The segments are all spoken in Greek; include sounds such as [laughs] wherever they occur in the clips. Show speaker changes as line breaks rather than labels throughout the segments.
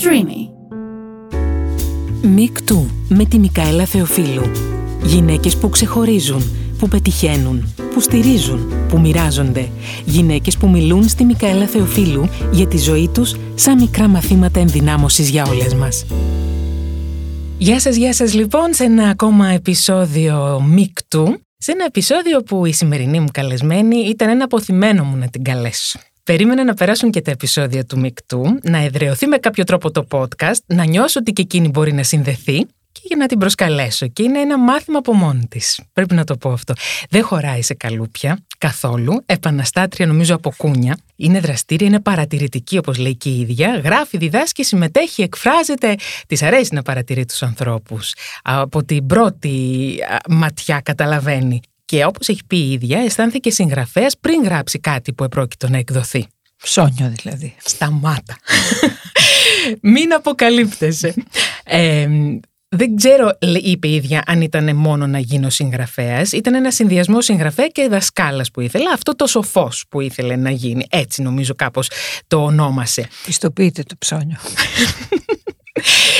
Streamy.
Μικτού με τη Μικαέλα Θεοφίλου. Γυναίκες που ξεχωρίζουν, που πετυχαίνουν, που στηρίζουν, που μοιράζονται. Γυναίκες που μιλούν στη Μικαέλα Θεοφίλου για τη ζωή τους σαν μικρά μαθήματα ενδυνάμωσης για όλες μας. Γεια σας, γεια σας λοιπόν σε ένα ακόμα επεισόδιο Μικτού. Σε ένα επεισόδιο που η σημερινή μου καλεσμένη ήταν ένα αποθυμένο μου να την καλέσω. Περίμενα να περάσουν και τα επεισόδια του Μικτού, να εδραιωθεί με κάποιο τρόπο το podcast, να νιώσω ότι και εκείνη μπορεί να συνδεθεί και για να την προσκαλέσω. Και είναι ένα μάθημα από μόνη της. Πρέπει να το πω αυτό. Δεν χωράει σε καλούπια καθόλου. Επαναστάτρια, νομίζω, από κούνια. Είναι δραστήρια, είναι παρατηρητική, όπως λέει και η ίδια. Γράφει, διδάσκει, συμμετέχει, εκφράζεται. Της αρέσει να παρατηρεί τους ανθρώπους. Από την πρώτη ματιά καταλαβαίνει. Και όπως έχει πει η ίδια, αισθάνθηκε συγγραφέας πριν γράψει κάτι που επρόκειτο να εκδοθεί.
Ψώνιο δηλαδή.
Σταμάτα. [laughs] Μην αποκαλύπτεσαι. Ε, δεν ξέρω, είπε η ίδια, αν ήταν μόνο να γίνω συγγραφέας. Ήταν ένα συνδυασμό συγγραφέα και δασκάλας που ήθελα. Αυτό το σοφό που ήθελε να γίνει. Έτσι νομίζω κάπως το ονόμασε.
Πιστοποιείτε το ψώνιο. [laughs]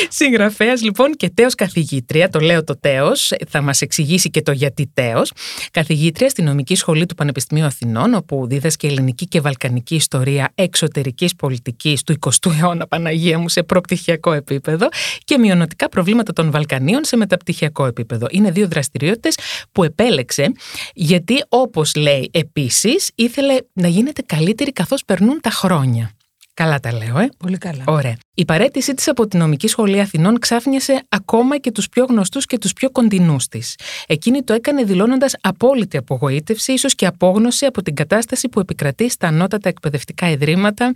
Συγγραφέας λοιπόν και τέος καθηγήτρια, το λέω το τέος, θα μας εξηγήσει και το γιατί τέος. Καθηγήτρια στη νομική σχολή του Πανεπιστημίου Αθηνών, όπου δίδασκε ελληνική και βαλκανική ιστορία εξωτερικής πολιτικής του 20ου αιώνα, Παναγία μου, σε προπτυχιακό επίπεδο και μειονοτικά προβλήματα των Βαλκανίων σε μεταπτυχιακό επίπεδο. Είναι δύο δραστηριότητες που επέλεξε, γιατί όπως λέει επίσης, ήθελε να γίνεται καλύτερη καθώς περνούν τα χρόνια. Καλά τα λέω, ε.
Πολύ καλά.
Ωραία. Η παρέτησή της από την Νομική Σχολή Αθηνών ξάφνιασε ακόμα και τους πιο γνωστούς και τους πιο κοντινούς της. Εκείνη το έκανε δηλώνοντας απόλυτη απογοήτευση, ίσως και απόγνωση από την κατάσταση που επικρατεί στα ανώτατα εκπαιδευτικά ιδρύματα.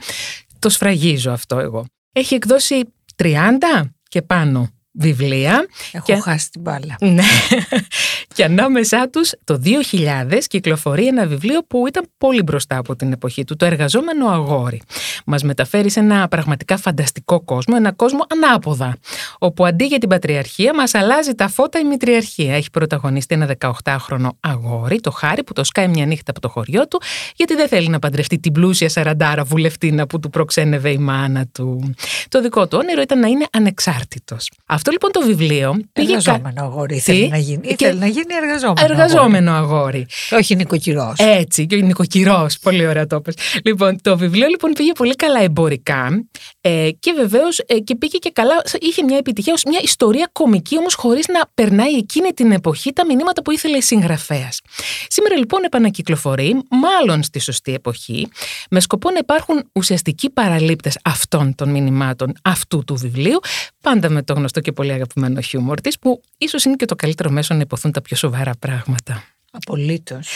Το σφραγίζω αυτό εγώ. Έχει εκδώσει 30 και πάνω βιβλία.
Έχω και... χάσει την μπάλα.
Ναι. [laughs] και ανάμεσά τους το 2000 κυκλοφορεί ένα βιβλίο που ήταν πολύ μπροστά από την εποχή του, το εργαζόμενο αγόρι. Μας μεταφέρει σε ένα πραγματικά φανταστικό κόσμο, ένα κόσμο ανάποδα, όπου αντί για την πατριαρχία μας αλλάζει τα φώτα η μητριαρχία. Έχει πρωταγωνιστεί ένα 18χρονο αγόρι, το Χάρη, που το σκάει μια νύχτα από το χωριό του, γιατί δεν θέλει να παντρευτεί την πλούσια σαραντάρα βουλευτήνα που του προξένευε η μάνα του. Το δικό του όνειρο ήταν να είναι ανεξάρτητος. Αυτό λοιπόν το βιβλίο.
Πήγε εργαζόμενο αγόρι ήθελε να γίνει. Ήθελε να γίνει εργαζόμενο.
Εργαζόμενο αγόρι.
Και όχι νοικοκυρός.
Έτσι, και νοικοκυρός. Πολύ ωραία το πες. Λοιπόν, το βιβλίο λοιπόν πήγε πολύ καλά εμπορικά ε, και βεβαίως ε, και πήγε και καλά. Είχε μια επιτυχία ως μια ιστορία κομική, όμως χωρίς να περνάει εκείνη την εποχή τα μηνύματα που ήθελε η συγγραφέας. Σήμερα λοιπόν επανακυκλοφορεί, μάλλον στη σωστή εποχή, με σκοπό να υπάρχουν ουσιαστικοί παραλήπτες αυτών των μηνυμάτων αυτού του βιβλίου, πάντα με το γνωστό και πολύ αγαπημένο χιούμορ της, που ίσως είναι και το καλύτερο μέσο να υποθούν τα πιο σοβαρά πράγματα.
Απολύτως.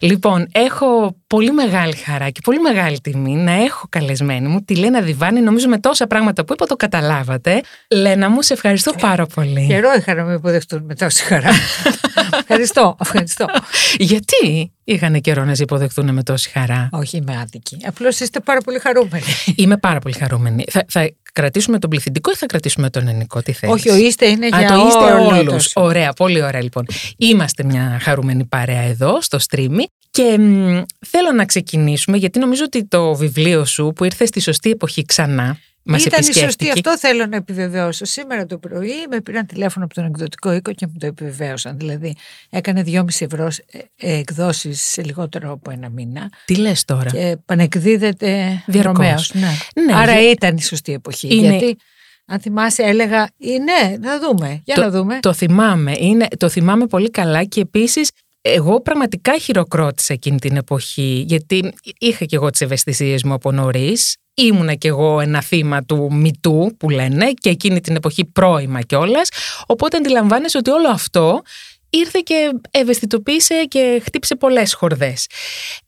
Λοιπόν, έχω πολύ μεγάλη χαρά και πολύ μεγάλη τιμή να έχω καλεσμένη μου τη Λένα Διβάνη. Νομίζω με τόσα πράγματα που είπα το καταλάβατε. Λένα μου, σε ευχαριστώ πάρα πολύ.
Καιρό είχα να με υποδεχτούν με τόση χαρά. [laughs] ευχαριστώ, ευχαριστώ.
Γιατί; Είχαν καιρό να σε υποδεχτούν με τόση χαρά.
Όχι, είμαι άδικη. Απλώς είστε πάρα πολύ χαρούμενοι. [laughs]
Είμαι πάρα πολύ χαρούμενη. Θα, θα κρατήσουμε τον πληθυντικό ή θα κρατήσουμε τον ελληνικό, τι θέλεις;
Όχι, ο είστε είναι για
Α, το είστε όλους. Ωραία, πολύ ωραία λοιπόν. Είμαστε μια χαρούμενη παρέα εδώ στο stream και μ, θέλω να ξεκινήσουμε γιατί νομίζω ότι το βιβλίο σου που ήρθε στη σωστή εποχή ξανά μας
Ήταν η σωστή, αυτό θέλω να επιβεβαιώσω. Σήμερα το πρωί με πήραν τηλέφωνο από τον εκδοτικό οίκο και μου το επιβεβαίωσαν. Δηλαδή έκανε 2,5 ευρώ ε, εκδόσεις σε λιγότερο από ένα μήνα.
Τι λες τώρα;
Και πανεκδίδεται
διαρκώς.
Ναι. ναι. Άρα για... ήταν η σωστή εποχή. Είναι... Γιατί αν θυμάσαι, έλεγα, ναι, να δούμε. Για
το,
να δούμε.
Το θυμάμαι. Είναι, το θυμάμαι πολύ καλά και επίσης εγώ πραγματικά χειροκρότησα εκείνη την εποχή, γιατί είχα και εγώ τις ευαισθησίες μου από νωρίς. Ήμουνα κι εγώ ένα θύμα του μητού που λένε και εκείνη την εποχή πρώιμα κιόλας. Οπότε αντιλαμβάνεσαι ότι όλο αυτό ήρθε και ευαισθητοποίησε και χτύπησε πολλές χορδές.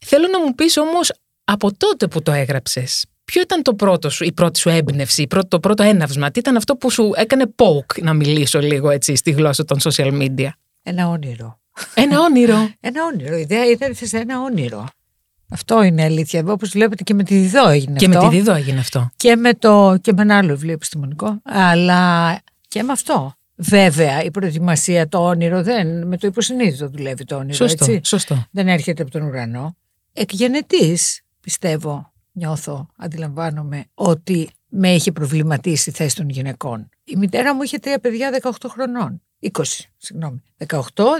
Θέλω να μου πεις όμως από τότε που το έγραψες, ποιο ήταν το πρώτο σου, η πρώτη σου έμπνευση, το πρώτο έναυσμα, τι ήταν αυτό που σου έκανε poke να μιλήσω λίγο έτσι στη γλώσσα των social media;
Ένα όνειρο.
Ένα όνειρο.
ένα όνειρο. Η ιδέα ήταν σε ένα όνειρο. Αυτό είναι αλήθεια. Όπως βλέπετε και με τη Διδό έγινε
και
αυτό.
Και με τη Διδό έγινε αυτό.
Και με, το, και με ένα άλλο βιβλίο επιστημονικό. Αλλά και με αυτό. Βέβαια, η προετοιμασία, το όνειρο, δεν, με το υποσυνείδητο δουλεύει το όνειρο.
Σωστό,
έτσι.
σωστό.
Δεν έρχεται από τον ουρανό. Εκ γενετής, πιστεύω, νιώθω, αντιλαμβάνομαι, ότι με είχε προβληματίσει η θέση των γυναικών. Η μητέρα μου είχε τρία παιδιά 18 χρονών. 20, συγγνώμη. 18,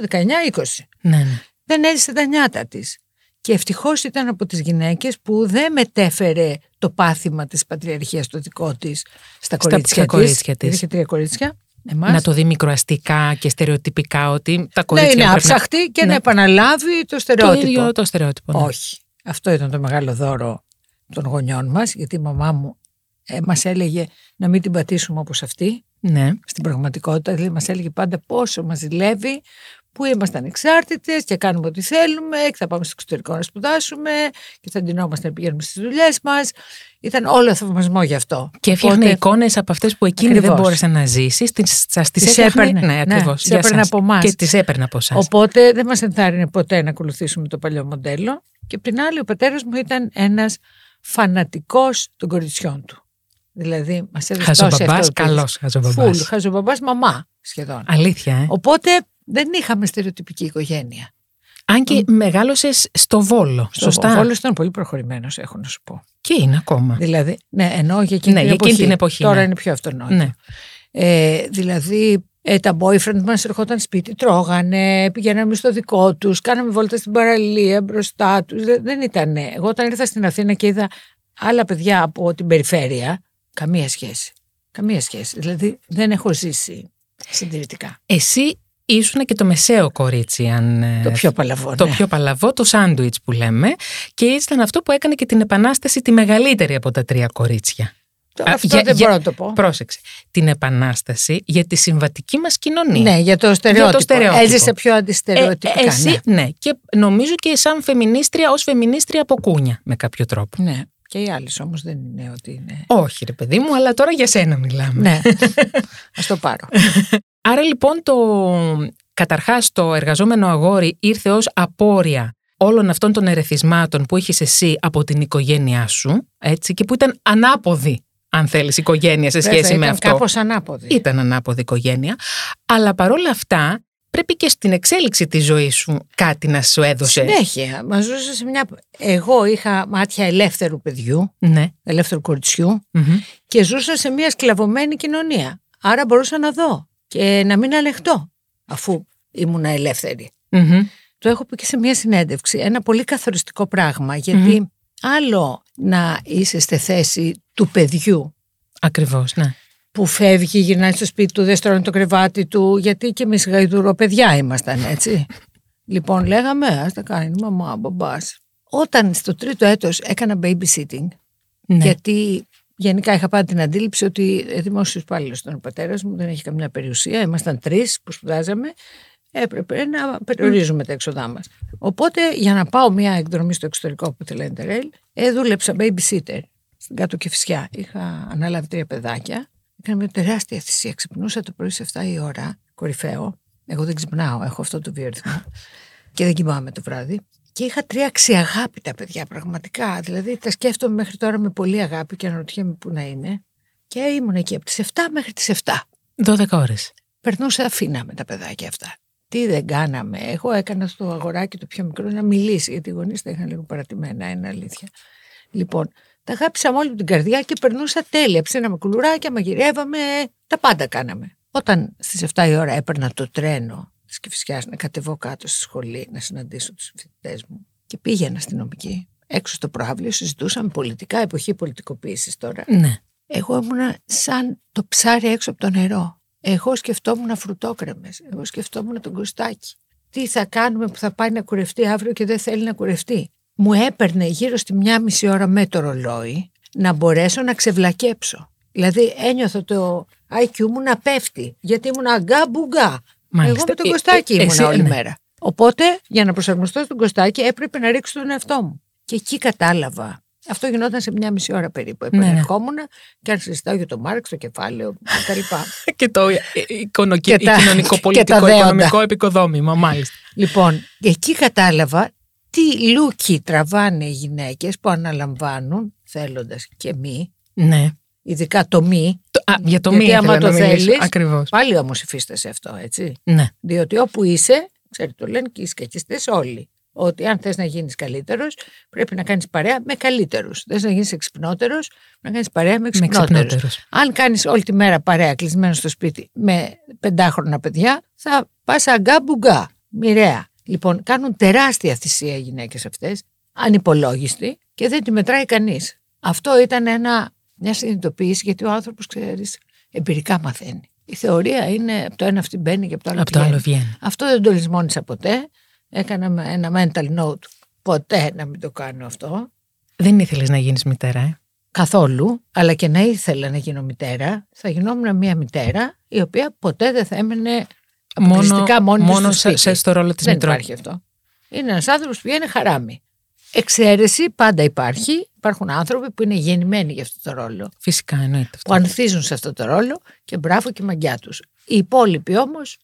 19, 20.
Ναι, ναι.
Δεν έζησε τα νιάτα της. Και ευτυχώς ήταν από τις γυναίκες που δεν μετέφερε το πάθημα της πατριαρχίας το δικό της στα κορίτσια
στα κορίτσια της.
Είχε τρία κορίτσια. Εμάς.
Να το δει μικροαστικά και στερεοτυπικά ότι τα
να
κορίτσια.
είναι
πρέπει να-
άψαχτη και
Ναι.
να επαναλάβει το
Το
στερεότυπο.
ίδιο το στερεότυπο. ναι.
Όχι. Αυτό ήταν το μεγάλο δώρο των γονιών μας, γιατί η μαμά μου ε, μας έλεγε να μην την πατήσουμε όπως αυτή,
Ναι.
στην πραγματικότητα. Δηλαδή μας έλεγε πάντα πόσο μας ζηλεύει, που ήμασταν εξάρτητες και κάνουμε ό,τι θέλουμε και θα πάμε στο εξωτερικό να σπουδάσουμε και θα ντυνόμαστε να πηγαίνουμε στις δουλειές μας. Ήταν όλο θαυμασμό γι' αυτό.
Και έφτιαχνε
Οπότε
εικόνες από αυτές που εκείνη δεν
Ακριβώς.
μπόρεσε να ζήσει. Σας τις
Τις
έπαιρνε.
έπαιρνε.
Ναι,
Ναι,
ακριβώς.
τις έπαιρνε από εμάς.
Και τις έπαιρνε από εσά.
Οπότε δεν μας ενθάρρυνε ποτέ να ακολουθήσουμε το παλιό μοντέλο. Και απ' την άλλη ο πατέρας μου ήταν ένας φανατικός των κοριτσιών του. Δηλαδή μας έδωσε τόση
Χαζομπαμπά,
αυτοπεποίθηση.
καλός χαζομπαμπά.
Φουλ, χαζομπαμπάς μαμά σχεδόν.
Αλήθεια, ε.
Οπότε δεν είχαμε στερεοτυπική οικογένεια.
Αν και μεγάλωσες στο βόλο.
Στο
σωστά.
Βόλο ήταν πολύ προχωρημένος, έχω να σου πω.
Και είναι ακόμα.
Δηλαδή, ναι, εννοώ για εκείνη,
Ναι,
την,
για εκείνη
εποχή.
την εποχή,
Τώρα
ναι.
είναι πιο αυτονόητο.
Ναι.
Ε, δηλαδή, ε, τα boyfriend μας ερχόταν σπίτι, τρώγανε, πηγαίναμε στο δικό τους, κάναμε βόλτα στην παραλία μπροστά τους. Δεν, δεν ήταν. Εγώ όταν ήρθα στην Αθήνα και είδα άλλα παιδιά από την περιφέρεια, καμία σχέση. Καμία σχέση. Δηλαδή, δεν έχω ζήσει συντηρητικά.
Εσύ ήσουν και το μεσαίο κορίτσι, αν. ε,
Το πιο παλαβό,
το
ναι.
πιο παλαβό, το σάντουιτς που λέμε. Και ήταν αυτό που έκανε και την επανάσταση τη μεγαλύτερη από τα τρία κορίτσια.
Το-
Α,
Αυτό
για-
δεν
για-
μπορώ να το πω.
Πρόσεξε. Την επανάσταση για τη συμβατική μας κοινωνία.
Ναι, για το στερεότυπο.
στερεότυπο.
Έζησε πιο
Ε,
αντιστερεοτυπικά.
ε, εσύ,
ναι.
ναι. Και νομίζω και σαν φεμινίστρια, ως φεμινίστρια από κούνια, με κάποιο τρόπο.
ναι. Και οι άλλες όμως δεν είναι ότι είναι.
Όχι ρε παιδί μου, αλλά τώρα για σένα μιλάμε.
ναι. [laughs] Α το πάρω.
Άρα λοιπόν το καταρχάς το εργαζόμενο αγόρι ήρθε ως απόρρια όλων αυτών των ερεθισμάτων που είχες εσύ από την οικογένειά σου, έτσι, και που ήταν ανάποδη, αν θέλεις, οικογένεια σε σχέση
Βέβαια,
με
ήταν
αυτό.
Κάπως ανάποδη.
Ήταν ανάποδη οικογένεια, αλλά παρόλα αυτά πρέπει και στην εξέλιξη της ζωής σου κάτι να σου έδωσε.
Συνέχεια. Μα ζούσε σε μια. Εγώ είχα μάτια ελεύθερου παιδιού,
Ναι.
ελεύθερου κοριτσιού
Μμμ.
και ζούσα σε μια σκλαβωμένη κοινωνία. Άρα μπορούσα να δω και να μην αλεχτώ αφού ήμουν ελεύθερη.
Μμμ.
Το έχω πει και σε μια συνέντευξη. Ένα πολύ καθοριστικό πράγμα. Γιατί άλλο να είσαι στη θέση του παιδιού
Ακριβώς, ναι.
Που φεύγει, γυρνάει στο σπίτι του, δεν στρώνει το κρεβάτι του, γιατί και εμείς γαϊδουροπαιδιά ήμασταν έτσι. λοιπόν, λέγαμε, ας τα κάνει η μαμά, ο μπαμπάς. Όταν στο τρίτο έτος έκανα babysitting,
ναι.
γιατί γενικά είχα πάντα την αντίληψη ότι δημόσιος υπάλληλος ήταν ο πατέρας μου, δεν έχει καμιά περιουσία. Ήμασταν τρεις που σπουδάζαμε. Έπρεπε να περιορίζουμε τα έξοδά μας. Οπότε για να πάω μια εκδρομή στο εξωτερικό που τη λένε Interrail, ε, δούλεψα babysitter στην κάτω Κηφισιά. Είχα ανάλαβει τρία παιδάκια. Έκανα μια τεράστια θυσία. Ξυπνούσα το πρωί σε 7 η ώρα, κορυφαίο. Εγώ δεν ξυπνάω, έχω αυτό το βιορυθμό. και δεν κοιμάμαι το βράδυ. Και είχα τρία αξιαγάπητα παιδιά, πραγματικά. Δηλαδή τα σκέφτομαι μέχρι τώρα με πολύ αγάπη και αναρωτιέμαι πού να είναι. Και ήμουν εκεί από τις 7 μέχρι τις 7.
12 ώρες.
Περνούσα αφήνα με τα παιδάκια αυτά. Τι δεν κάναμε. Εγώ έκανα στο αγοράκι το πιο μικρό να μιλήσει, γιατί οι γονείς τα είχαν λίγο παρατημένα, είναι αλήθεια. Λοιπόν, τα αγάπησα με όλη μου την καρδιά και περνούσα τέλεια. Ψήναμε κουλουράκια, μαγειρεύαμε, τα πάντα κάναμε. Όταν στις 7 η ώρα έπαιρνα το τρένο της Κυφυσιάς να κατεβώ κάτω στη σχολή να συναντήσω τους φοιτητές μου και πήγαινα αστυνομική. Έξω στο προάβλιο συζητούσαμε πολιτικά, εποχή πολιτικοποίησης τώρα.
Ναι.
Εγώ ήμουνα σαν το ψάρι έξω από το νερό. Εγώ σκεφτόμουν φρουτόκρεμες. Εγώ σκεφτόμουν τον Κωστάκη. Τι θα κάνουμε που θα πάει να κουρευτεί αύριο και δεν θέλει να κουρευτεί. Μου έπαιρνε γύρω στη μία μισή ώρα με το ρολόι να μπορέσω να ξεβλακέψω. Δηλαδή ένιωθα το IQ μου να πέφτει. Γιατί ήμουν αγκά μπουγκά.
Μάλιστα.
Εγώ με τον
Ε,
Κωστάκη
ε,
ήμουν
εσύ,
όλη
ναι.
μέρα. Οπότε για να προσαρμοστώ στον Κωστάκη έπρεπε να ρίξω τον εαυτό μου. Και εκεί κατάλαβα. Αυτό γινόταν σε μια μισή ώρα περίπου.
Ναι, ναι.
Επανερχόμουν και αν συζητάω για το Μάρξ, το κεφάλαιο κτλ. [laughs]
και το ε, εικονο-
Και τα-
κοινωνικό-πολιτικό
και τα δέοντα.
οικονομικό επικοδόμημα, μάλιστα.
λοιπόν, εκεί κατάλαβα τι λούκι τραβάνε οι γυναίκες που αναλαμβάνουν θέλοντας και μη,
Ναι.
ειδικά το μη,
Το- α, για το
Γιατί
μη
άμα
ήθελα
το
να μιλήσω.
θέλεις-
Ακριβώς.
πάλι όμως υφίστασε αυτό, έτσι.
Ναι.
Διότι όπου είσαι, ξέρετε το λένε και οι σκακιστές όλοι. ότι αν θες να γίνεις καλύτερος, πρέπει να κάνεις παρέα με καλύτερους. Θες να γίνεις εξυπνότερος, να κάνεις παρέα με
Με
εξυπνότερους.
ξυπνότερους.
Αν κάνεις όλη τη μέρα παρέα κλεισμένο στο σπίτι με πεντάχρονα παιδιά, θα πας αγκά μπουγκά. Μοιραία. Λοιπόν, κάνουν τεράστια θυσία οι γυναίκες αυτές, ανυπολόγιστοι και δεν τη μετράει κανείς. Αυτό ήταν ένα, μια συνειδητοποίηση γιατί ο άνθρωπος, ξέρεις, εμπειρικά μαθαίνει. Η θεωρία είναι από το ένα αυτή μπαίνει και από το άλλο
Από το άλλο
βγαίνει.
βγαίνει.
Αυτό δεν το λησμόνισα ποτέ. Έκανα με ένα mental note ποτέ να μην το κάνω αυτό.
Δεν ήθελες να γίνεις μητέρα, ε;
Καθόλου, αλλά και να ήθελα να γίνω μητέρα, θα γινόμουν μια μητέρα η οποία ποτέ δεν θα έμενε αποκλειστικά μόνη της
μόνο
στο
σε,
σπίτι.
σε στο ρόλο της
Δεν
μητρότητα.
υπάρχει αυτό. Είναι ένας άνθρωπος που βγαίνει χαράμι. Εξαίρεση πάντα υπάρχει. Υπάρχουν άνθρωποι που είναι γεννημένοι για αυτό το ρόλο.
Φυσικά εννοείται αυτό.
Που ανθίζουν σε αυτό το ρόλο και μπράβο και μαγκιά τους. Οι υπόλοιποι όμως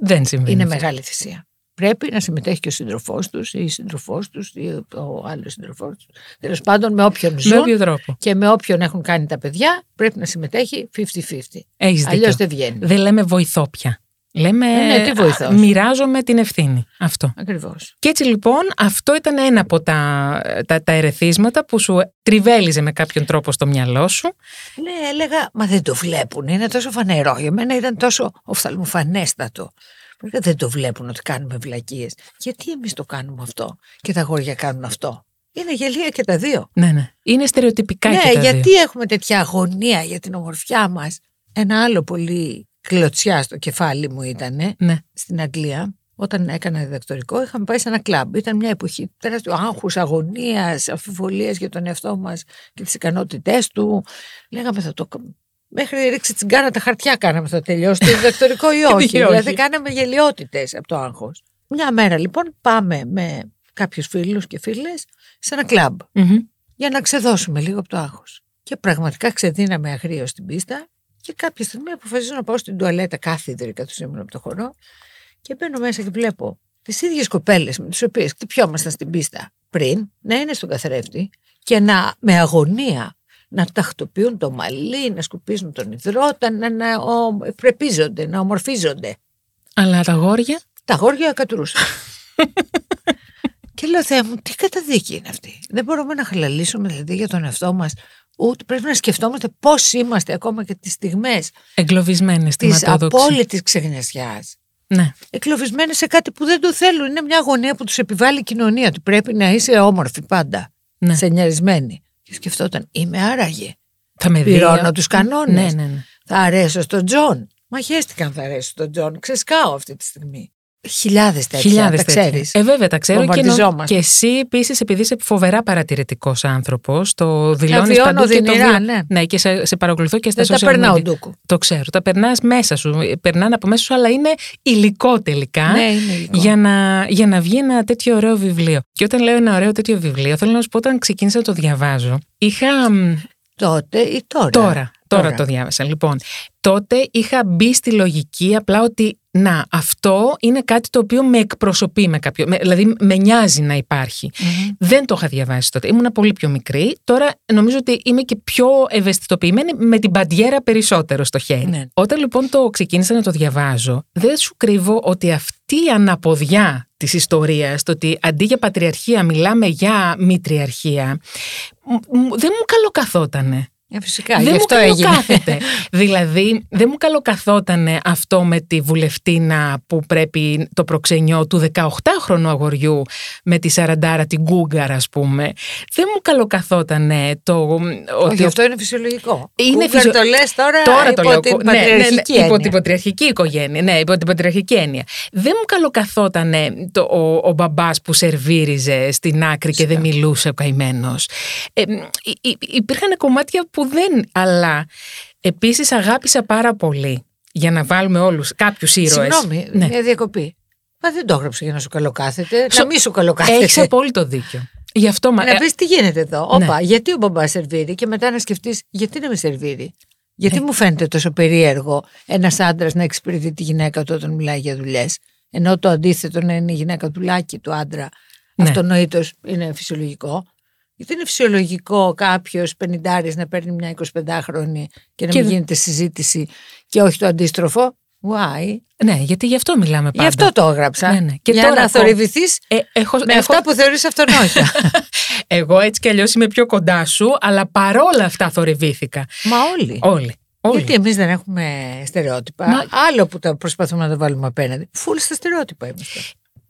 Δεν συμβαίνει.
είναι
αυτό.
μεγάλη θυσία. Πρέπει να συμμετέχει και ο σύντροφός τους ή η σύντροφός τους ή ο άλλος σύντροφός τους. Τέλος πάντων, με όποιον
Με
ζουν
όποιο τρόπο.
και με όποιον έχουν κάνει τα παιδιά, πρέπει να συμμετέχει 50-50.
Έχεις
Αλλιώς
δίκιο.
δεν βγαίνει.
Δεν λέμε βοηθό πια. Λέμε.
Ε, ναι, τι βοηθός.
α, Μοιράζομαι την ευθύνη. Αυτό.
Ακριβώς.
Και έτσι λοιπόν αυτό ήταν ένα από τα, τα, τα ερεθίσματα που σου τριβέλιζε με κάποιον τρόπο στο μυαλό σου.
Ναι, έλεγα, μα δεν το βλέπουν. Είναι τόσο φανερό. Για μένα ήταν τόσο οφθαλμοφανέστατο. Μου λέγα, Δεν το βλέπουν ότι κάνουμε βλακίες. Γιατί εμείς το κάνουμε αυτό και τα αγόρια κάνουν αυτό; Είναι γελία και τα δύο.
Ναι, ναι. Είναι στερεοτυπικά
ναι,
και τα
γιατί
δύο.
έχουμε τέτοια αγωνία για την ομορφιά μας; Ένα άλλο πολύ κλωτσιά στο κεφάλι μου ήταν
Ναι.
στην Αγγλία. Όταν έκανα διδακτορικό, είχαμε πάει σε ένα κλαμπ. Ήταν μια εποχή τεράστιου άγχους, αγωνίας, αμφιβολία για τον εαυτό μας και τις ικανότητές του. Λέγαμε θα το. Μέχρι ρίξει τσιγκάνα τα χαρτιά κάναμε θα τελειώσει το διδακτορικό ή όχι. [laughs]
Ή όχι.
δηλαδή κάναμε γελιότητες από το άγχος. Μια μέρα λοιπόν πάμε με κάποιους φίλους και φίλες σε ένα κλαμπ
Μμμ.
για να ξεδώσουμε λίγο από το άγχος. Και πραγματικά ξεδίναμε αγρίο στην πίστα και κάποια στιγμή αποφασίζω να πάω στην τουαλέτα κάθιδρη καθώς ήμουν από το χορό και μπαίνω μέσα και βλέπω τις ίδιες κοπέλες με τις οποίες χτυπιόμασταν στην πίστα πριν να είναι στον καθρέφτη και να με αγωνία να τακτοποιούν το μαλλί, να σκουπίζουν τον υδρότα, να, να ο, πρεπίζονται, να ομορφίζονται.
Αλλά τα γόρια;
Τα αγόρια κατουρούσαν. [laughs] και λέω, Θεέ μου, τι καταδίκη είναι αυτή; Δεν μπορούμε να χαλαλήσουμε δηλαδή για τον εαυτό μας. Ούτε πρέπει να σκεφτόμαστε πώς είμαστε ακόμα και τις στιγμές
Εγκλωβισμένες στη
της
ματόδοξη.
απόλυτης ξεγνιασιά.
Ναι.
Εκλοβισμένε σε κάτι που δεν το θέλουν. Είναι μια αγωνία που τους επιβάλλει η κοινωνία. Ότι πρέπει να είσαι όμορφη πάντα.
Ναι.
Σενιαρισμένη. Και σκεφτόταν, είμαι άραγε.
Θα με δει.
Πληρώ τους κανόνες.
Ναι, ναι, ναι.
Θα αρέσω στον Τζον. Μα χέστηκα αν θα αρέσω στον Τζον. Ξεσκάω αυτή τη στιγμή. Χιλιάδες τέτοια.
Χιλιάδες
τα
τέτοια.
ξέρεις.
Ε, βέβαια, τα ξέρω. Και, νο-
Βομβαρδιζόμαστε.
και εσύ επίσης, επειδή είσαι φοβερά παρατηρητικός άνθρωπος, το δηλώνεις
βιώνω
παντού. Και το
οδυνηρά,
βι-
ναι.
και σε, σε παρακολουθώ και στα
Δεν τα
social
περνάω
media.
ντούκου.
Το ξέρω. Τα περνάς μέσα σου. Περνάνε από μέσα σου, αλλά είναι υλικό τελικά.
Ναι, είναι υλικό.
Για να, για να βγει ένα τέτοιο ωραίο βιβλίο. Και όταν λέω ένα ωραίο τέτοιο βιβλίο, θέλω να σου πω όταν ξεκίνησα να το διαβάζω, είχα. μ,
Τότε ή τώρα.
Τώρα, τώρα το διάβασα. Λοιπόν, τότε είχα μπει στη λογική απλά ότι να, αυτό είναι κάτι το οποίο με εκπροσωπεί με κάποιο. με- δηλαδή, με νοιάζει να υπάρχει.
Μμμ.
Δεν το είχα διαβάσει τότε. Ήμουν πολύ πιο μικρή. Τώρα νομίζω ότι είμαι και πιο ευαισθητοποιημένη με την παντιέρα περισσότερο στο χέρι.
Ναι.
Όταν λοιπόν το ξεκίνησα να το διαβάζω, δεν σου κρύβω ότι αυτή η αναποδιά της ιστορίας, το ότι αντί για πατριαρχία μιλάμε για μητριαρχία, μ- μ- δεν μου καλοκαθότανε.
Ε, φυσικά,
δεν
γι'
μου
αυτό έγινε.
καλοκάθεται. [laughs] δηλαδή, δεν μου καλοκαθότανε αυτό με τη βουλευτίνα που πρέπει το προξενιό του 18χρονου αγοριού με τη σαραντάρα την Γκούγκαρ, ας πούμε. Δεν μου καλοκαθότανε το ότι
Όχι, αυτό είναι φυσιολογικό.
Είναι
Κούγκαρ
φυσιο-
το λες τώρα,
Τώρα το
υπό
λέω.
την
Ναι, ναι, ναι,
πατριαρχική
υπό
έννοια.
την πατριαρχική οικογένεια. Ναι, υπό την πατριαρχική έννοια. Δεν μου καλοκαθότανε το, ο, ο μπαμπάς που σερβίριζε στην άκρη και δεν μιλούσε ο καημένος. Ε, μ, υ- υ- υπήρχαν κομμάτια που δεν. Αλλά επίσης αγάπησα πάρα πολύ για να βάλουμε όλους κάποιους ήρωες.
Συγγνώμη,
Ναι.
μια διακοπή. Μα δεν το έγραψε για να σου καλοκάθεται.
Σο-
Να μην σου καλοκάθεται.
Έχεις απόλυτο δίκιο. Γι' αυτό μα...
Να
ε,
πεις τι γίνεται εδώ.
ναι.
Όπα, γιατί ο μπαμπάς σερβίρει και μετά να σκεφτείς γιατί να με σερβίρει; Γιατί
Ε.
μου φαίνεται τόσο περίεργο ένας άντρας να εξυπηρετεί τη γυναίκα του όταν μιλάει για δουλειές. Ενώ το αντίθετο να είναι η γυναίκα δουλάκι του άντρα.
Ναι.
Αυτονοήτω είναι φυσιολογικό. Γιατί είναι φυσιολογικό κάποιος πενιντάρη να παίρνει μια 25χρονη και να
Και
μην
δε-
γίνεται συζήτηση και όχι το αντίστροφο; Why?
Ναι, γιατί γι' αυτό μιλάμε πάντα.
Γι' αυτό το έγραψα.
Ναι, ναι. Και
για
τώρα
να
ακόμα-
θορυβηθείς
Ε, έχω,
με
έχω-
αυτά που θεωρείς αυτονόητα. [laughs]
Εγώ έτσι κι αλλιώς είμαι πιο κοντά σου, αλλά παρόλα αυτά θορυβήθηκα.
Μα όλοι.
Όλοι. όλοι.
Γιατί εμείς δεν έχουμε στερεότυπα.
Μα-
Άλλο που τα προσπαθούμε να τα βάλουμε απέναντι. Φουλ στα στερεότυπα είμαστε.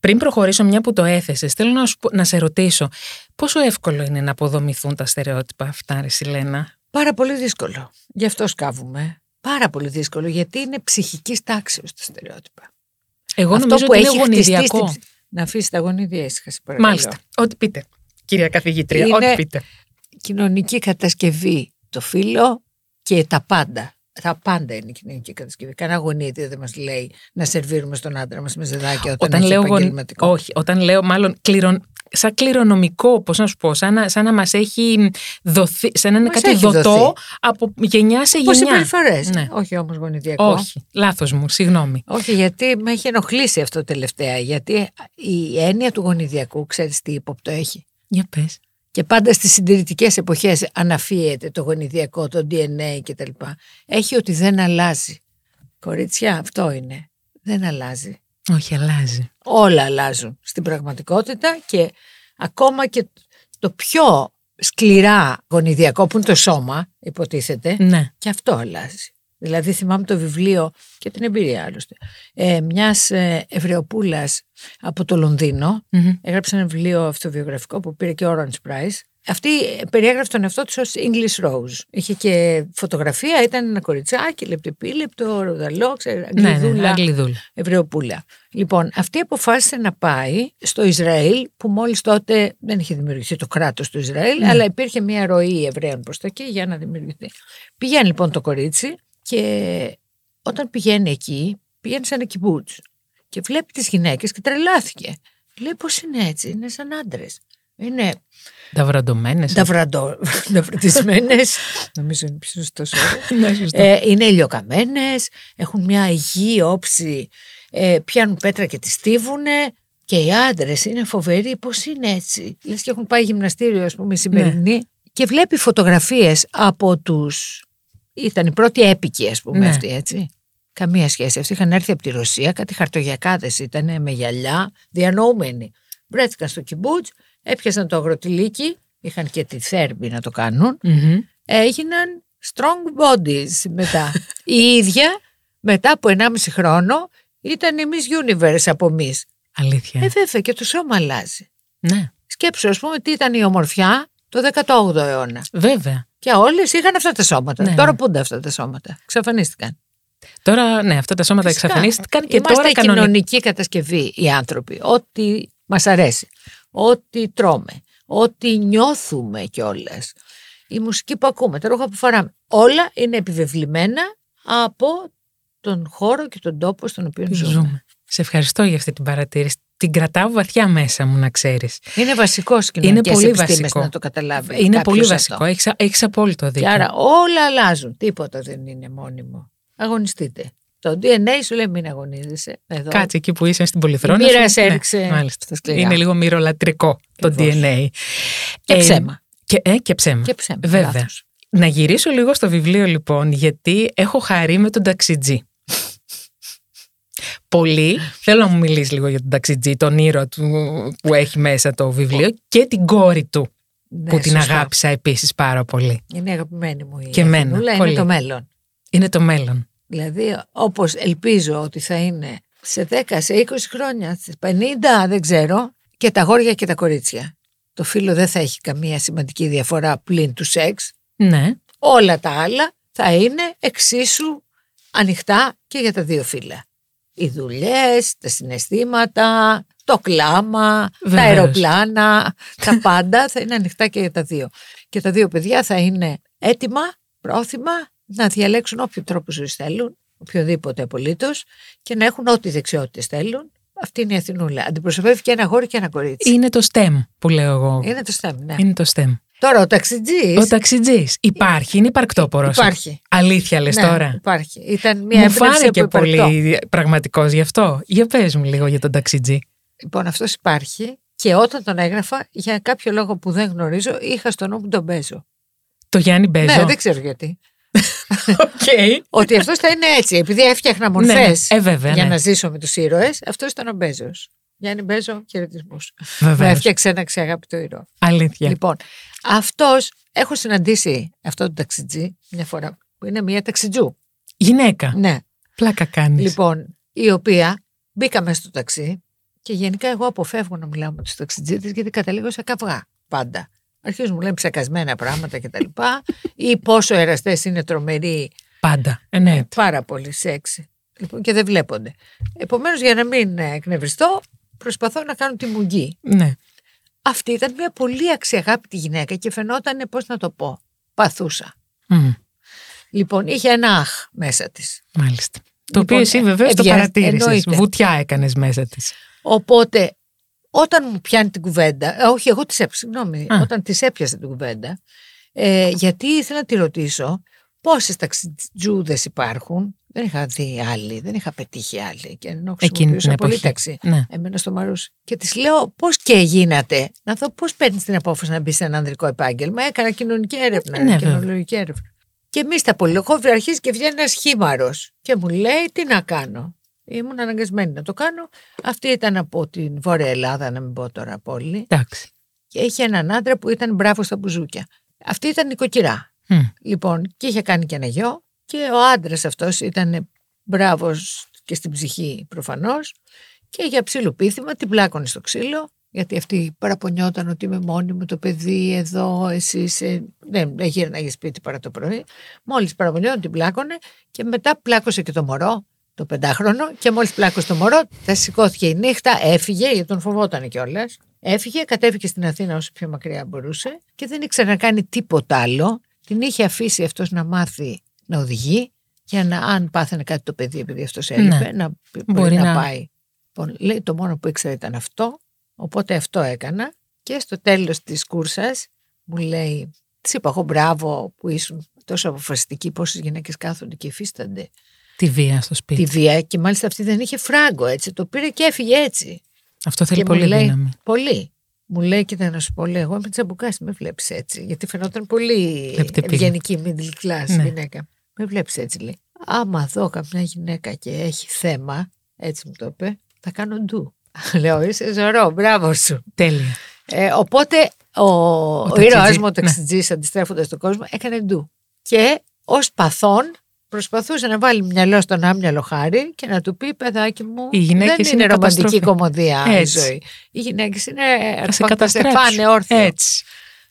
Πριν προχωρήσω, μια που το έθεσες, θέλω να, σου, πω- να σε ρωτήσω, πόσο εύκολο είναι να αποδομηθούν τα στερεότυπα αυτά, ρε Σιλένα;
Πάρα πολύ δύσκολο. Γι' αυτό σκάβουμε. Πάρα πολύ δύσκολο. Γιατί είναι ψυχικής τάξης τα στερεότυπα.
Εγώ
Αυτό
νομίζω
που
ότι
έχει
είναι
χτιστεί
γονιδιακό.
στην ψ- Να αφήσεις τα γονίδια ήσυχα, σε παρακαλώ.
Μάλιστα. Ό,τι πείτε. Κυρία καθηγήτρια,
Είναι-
ό,τι πείτε.
Κοινωνική κατασκευή, το φύλλο και τα πάντα. Τα πάντα είναι κοινωνική κατασκευή. Κανένα γονίδιο δεν μας λέει να σερβίρουμε στον άντρα μας με ζεδάκια όταν,
Όταν
έχει
λέω, γον-
επαγγελματικό.
όχι, όταν λέω μάλλον κληρον... σαν κληρονομικό, πώς να σου πω, σαν να, σαν να μας έχει δοθεί, σαν να είναι
Μας
κάτι
έχει
δοτό
δοθεί.
από γενιά σε
Πώς
γενιά.
συμπεριφορέ.
Ναι.
Όχι όμως γονιδιακό.
Όχι, λάθος μου, συγγνώμη.
Όχι, γιατί με έχει ενοχλήσει αυτό τελευταία. Γιατί η έννοια του γονιδιακού, ξέρεις τι ύποπτο έχει;
Για πες.
Και πάντα στις συντηρητικές εποχές αναφύεται το γονιδιακό, το DNA κτλ. Έχει ότι δεν αλλάζει. Κορίτσια, αυτό είναι. Δεν αλλάζει.
Όχι, αλλάζει.
Όλα αλλάζουν στην πραγματικότητα και ακόμα και το πιο σκληρά γονιδιακό που είναι το σώμα, υποτίθεται,
Ναι.
και αυτό αλλάζει. Δηλαδή θυμάμαι το βιβλίο και την εμπειρία άλλωστε ε, μιας ε, Ευρεοπούλας από το Λονδίνο
Μμμ.
έγραψε ένα βιβλίο αυτοβιογραφικό που πήρε και Orange Prize. Αυτή ε, περιέγραψε τον εαυτό της ως English Rose. Είχε και φωτογραφία, ήταν ένα κοριτσάκι, λεπτεπίλεπτο, ροδαλό, ξέρει,
Ναι,
αγγλιδούλα,
ναι, Αγγλιδούλα.
Ευρεοπούλα. Λοιπόν, αυτή αποφάσισε να πάει στο Ισραήλ, που μόλις τότε δεν είχε δημιουργηθεί το κράτος του Ισραήλ,
Ναι.
αλλά υπήρχε μια ροή Εβραίων προς τα εκεί για να δημιουργηθεί. Πηγαίνει λοιπόν το κορίτσι και όταν πηγαίνει εκεί, πηγαίνει σε ένα κιμπούτς και βλέπει τις γυναίκες και τρελάθηκε. Λέει πώς είναι έτσι, είναι σαν άντρες. Είναι
Ταυραντωμένες.
ταυραντο- [laughs] ταυρατισμένες, νομίζω είναι πιο σωστός όρος. [laughs]
Ναι, σωστό.
Ε, είναι ηλιοκαμένες, έχουν μια υγιή όψη, ε, πιάνουν πέτρα και τις στίβουνε και οι άντρες είναι φοβεροί. Πώς είναι έτσι. Λες και έχουν πάει γυμναστήριο, ας πούμε, οι σημερινοί. Και βλέπει φωτογραφίες από τους... Ήταν οι πρώτοι έπικοι, ας πούμε,
Ναι.
αυτοί, έτσι. Καμία σχέση. Αυτοί είχαν έρθει από τη Ρωσία, κάτι χαρτογιακάδες ήταν με γυαλιά, διανοούμενοι. Βρέθηκαν στο κιμπούτς, έπιασαν το αγροτηλίκι, είχαν και τη θέρμη να το κάνουν
Μμμ.
έγιναν strong bodies μετά. Η ίδια μετά από 1,5 χρόνο ήταν η Miss Universe από εμείς.
Αλήθεια.
Ε, βέβαια και το σώμα αλλάζει.
ναι,
Σκέψου, ας πούμε, τι ήταν η ομορφιά το 18ο αιώνα.
βέβαια.
Και όλες είχαν αυτά τα σώματα.
Ναι,
Τώρα
ναι.
πού είναι αυτά τα σώματα. Ξαφανίστηκαν.
Τώρα, ναι, αυτά τα σώματα
Φυσικά.
εξαφανίστηκαν και
Είμαστε
τώρα κανονικά.
κοινωνική κατασκευή οι άνθρωποι. Ό,τι μας αρέσει. Ό,τι τρώμε. Ό,τι νιώθουμε κιόλας. Η μουσική που ακούμε, τα ρούχα που φοράμε. Όλα είναι επιβεβλημένα από τον χώρο και τον τόπο στον οποίο ζούμε.
Ζούμε. Σε ευχαριστώ για αυτή την παρατήρηση. Την κρατάω βαθιά μέσα μου, να ξέρεις.
Είναι βασικό στις
Είναι
κοινωνικέ
πολύ
επιστήμες
βασικό.
να το καταλάβει.
Είναι
κάποιος
πολύ
αυτό.
βασικό. Έχεις, έχεις απόλυτο δίκιο.
Και άρα όλα αλλάζουν. Τίποτα δεν είναι μόνιμο. Αγωνιστείτε. Το DNA σου λέει μην αγωνίζεσαι. Εδώ.
Κάτσε εκεί που είσαι στην πολυθρόνα.
Η μοίρας
σου.
σε έριξε
Ναι, μάλιστα.
στα σκληρά.
Είναι λίγο μυρολατρικό το
Ακριβώς.
DNA.
Και
Ε,
ψέμα.
Και, ε, και ψέμα.
Και ψέμα.
Βέβαια.
λάθος.
Να γυρίσω λίγο στο βιβλίο λοιπόν, γιατί έχω χαρεί με τον ταξιτζή. Πολύ. Θέλω να μου μιλήσεις λίγο για τον ταξιτζή, τον ήρωα του που έχει μέσα το βιβλίο και την κόρη του
Ναι,
που την
σωστά.
αγάπησα επίσης πάρα πολύ.
Είναι αγαπημένη μου η
Και εμένα,
Αθηνούλα,
πολύ.
είναι το μέλλον.
Είναι το μέλλον.
Δηλαδή, όπως ελπίζω ότι θα είναι σε 10, σε 20 χρόνια, σε 50, δεν ξέρω, και τα γόρια και τα κορίτσια. Το φύλλο δεν θα έχει καμία σημαντική διαφορά πλην του σεξ.
Ναι.
Όλα τα άλλα θα είναι εξίσου ανοιχτά και για τα δύο φύλλα. Οι δουλειές, τα συναισθήματα, το κλάμα, τα
Βεβαίως.
αεροπλάνα, τα [laughs] πάντα θα είναι ανοιχτά και για τα δύο. Και τα δύο παιδιά θα είναι έτοιμα, πρόθυμα να διαλέξουν όποιο τρόπο ζωής θέλουν, οποιοδήποτε απολύτως, και να έχουν ό,τι δεξιότητες θέλουν. Αυτή είναι η Αθηνούλα. Αντιπροσωπεύει και ένα γόρι και ένα κορίτσι.
Είναι το STEM που λέω εγώ.
Είναι το στέμι, ναι.
Είναι το STEM.
Τώρα ο ταξιτζής
Ο ταξιτζής. Υπάρχει, είναι υπαρκτό πρόσωπο.
υπάρχει.
Αλήθεια λες
Ναι,
τώρα;
Υπάρχει. Ήταν μια
Μου
έμπνευση
φάνηκε
από υπερτό.
πολύ πραγματικός γι' αυτό. Για πες μου λίγο για τον ταξιτζή.
Λοιπόν, αυτός υπάρχει και όταν τον έγραφα, για κάποιο λόγο που δεν γνωρίζω, είχα στο νου μου τον Μπέζο.
Το Γιάννη Μπέζο;
Ναι, δεν ξέρω γιατί. [laughs]
Okay.
ότι αυτός θα είναι έτσι. Επειδή έφτιαχνα μορφές
Ναι, ε, βέβαια,
για
ναι.
να ζήσω με τους ήρωες, αυτός ήταν ο Μπέζος. Γιάννη Μπέζο, χαιρετισμού. Με
Βεβαίως.
έφτιαξε ένα ξεαγάπητο ήρωα.
Αλήθεια.
Λοιπόν, αυτός έχω συναντήσει αυτό το ταξιτζή μια φορά, που είναι μια ταξιτζού.
Γυναίκα.
Ναι.
Πλάκα κάνεις.
Λοιπόν, η οποία μπήκαμε στο ταξί και γενικά εγώ αποφεύγω να μιλάω με τους ταξιτζίτες γιατί καταλήγω σε καυγά πάντα. Αρχίζουν μου λένε ψεκασμένα πράγματα κτλ. ή πόσο εραστές είναι τρομεροί,
Πάντα. Ε, ναι.
πάρα πολύ σεξι. Λοιπόν, και δεν βλέπονται. Επομένως, για να μην ε, εκνευριστώ, προσπαθώ να κάνω τη μουγγί.
ναι.
Αυτή ήταν μια πολύ αξιαγάπητη γυναίκα και φαινόταν, πώς να το πω, παθούσα.
Μμ,
Λοιπόν, είχε ένα αχ μέσα της.
Μάλιστα. Το
Λοιπόν,
οποίο εσύ
ε,
βεβαίως το
ευγε-
παρατήρησες.
εννοείται.
Βουτιά έκανες μέσα της.
Οπότε, όταν μου πιάνει την κουβέντα, ε, όχι, εγώ της έπιασα, συγγνώμη,
Α.
όταν της έπιασε την κουβέντα, ε, γιατί ήθελα να τη ρωτήσω πόσες ταξιτζούδες υπάρχουν. Δεν είχα δει άλλη, δεν είχα πετύχει άλλη. Και ενώ
Εκείνη την
χρησιμοποιούσα πολύ
εποχή.
ταξί.
Ναι.
Εμένα στο Μαρούσι. Και της λέω, πώς και γίνατε, να δω πώς παίρνεις την απόφαση να μπεις σε ένα ανδρικό επάγγελμα. Έκανα κοινωνική έρευνα,
Ναι,
κοινωνική έρευνα. Και εμείς τα πολυλογόβια αρχίζει και βγαίνει ένας χήμαρος. Και μου λέει, τι να κάνω. Ήμουν αναγκασμένη να το κάνω. Αυτή ήταν από την Βόρεια Ελλάδα, να μην πω τώρα από όλη.
Εντάξει.
Και είχε έναν άντρα που ήταν μπράβο στα μπουζούκια. Αυτή ήταν νοικοκυρά.
Μμ.
Λοιπόν, και είχε κάνει και ένα γιο. Και ο άντρας αυτός ήταν μπράβος και στην ψυχή προφανώς. Και για ψιλοπίθημα την πλάκωνε στο ξύλο. Γιατί αυτή παραπονιόταν ότι είμαι μόνη μου το παιδί εδώ, εσύ είσαι... Δεν, δεν γύρναγε σπίτι παρά το πρωί. Μόλις παραπονιόταν την πλάκωνε και μετά πλάκωσε και το μωρό, το πεντάχρονο. Και μόλις πλάκωσε το μωρό, τα σηκώθηκε η νύχτα, έφυγε, γιατί τον φοβόταν κιόλας. Έφυγε, κατέβηκε στην Αθήνα όσο πιο μακριά μπορούσε και δεν ήξερε να κάνει τίποτα άλλο. Την είχε αφήσει αυτός να μάθει να οδηγεί για να, αν πάθαινε κάτι το παιδί, επειδή αυτός έλειπε,
Ναι.
να μπορεί,
Μπορεί
να,
να-
πάει. Λοιπόν, λέει το μόνο που ήξερα ήταν αυτό, οπότε αυτό έκανα και στο τέλος της κούρσας μου λέει, της είπα εγώ μπράβο που ήσουν τόσο αποφασιστική, πόσες γυναίκες κάθονται και υφίστανται
Τη βία στο σπίτι.
τη βία και μάλιστα αυτή δεν είχε φράγκο έτσι, το πήρε και έφυγε έτσι.
Αυτό θέλει
και μου
πολύ
λέει,
δύναμη.
Πολύ. Μου λέει, κοίτα να σου πω, λέει, εγώ είμαι τσαμπουκάς, με βλέπεις έτσι. Γιατί φαινόταν πολύ
Λεπτεπίλη.
ευγενική middle class
Ναι.
γυναίκα. Με βλέπεις έτσι, λέει. Άμα δω καμιά γυναίκα και έχει θέμα, έτσι μου το είπε, θα κάνω ντου. [laughs] Λέω, είσαι ζωρό, μπράβο σου.
Τέλεια.
Ε, οπότε ο, ο,
ταξιτζή,
ήρωας μου, ο
ναι.
ταξιτζής, αντιστρέφοντας τον κόσμο, έκανε ντου. Και ως παθόν προσπαθούσε να βάλει μυαλό στον άμυαλο χάρη και να του πει, παιδάκι μου,
Οι γυναίκες
δεν
είναι
είναι ρομαντική
καταστροφή».
κομμωδία η
Έτσι.
ζωή. Οι γυναίκες είναι
Θα σε
θα
καταστρέψουν.
φάνε όρθιο.
Έτσι.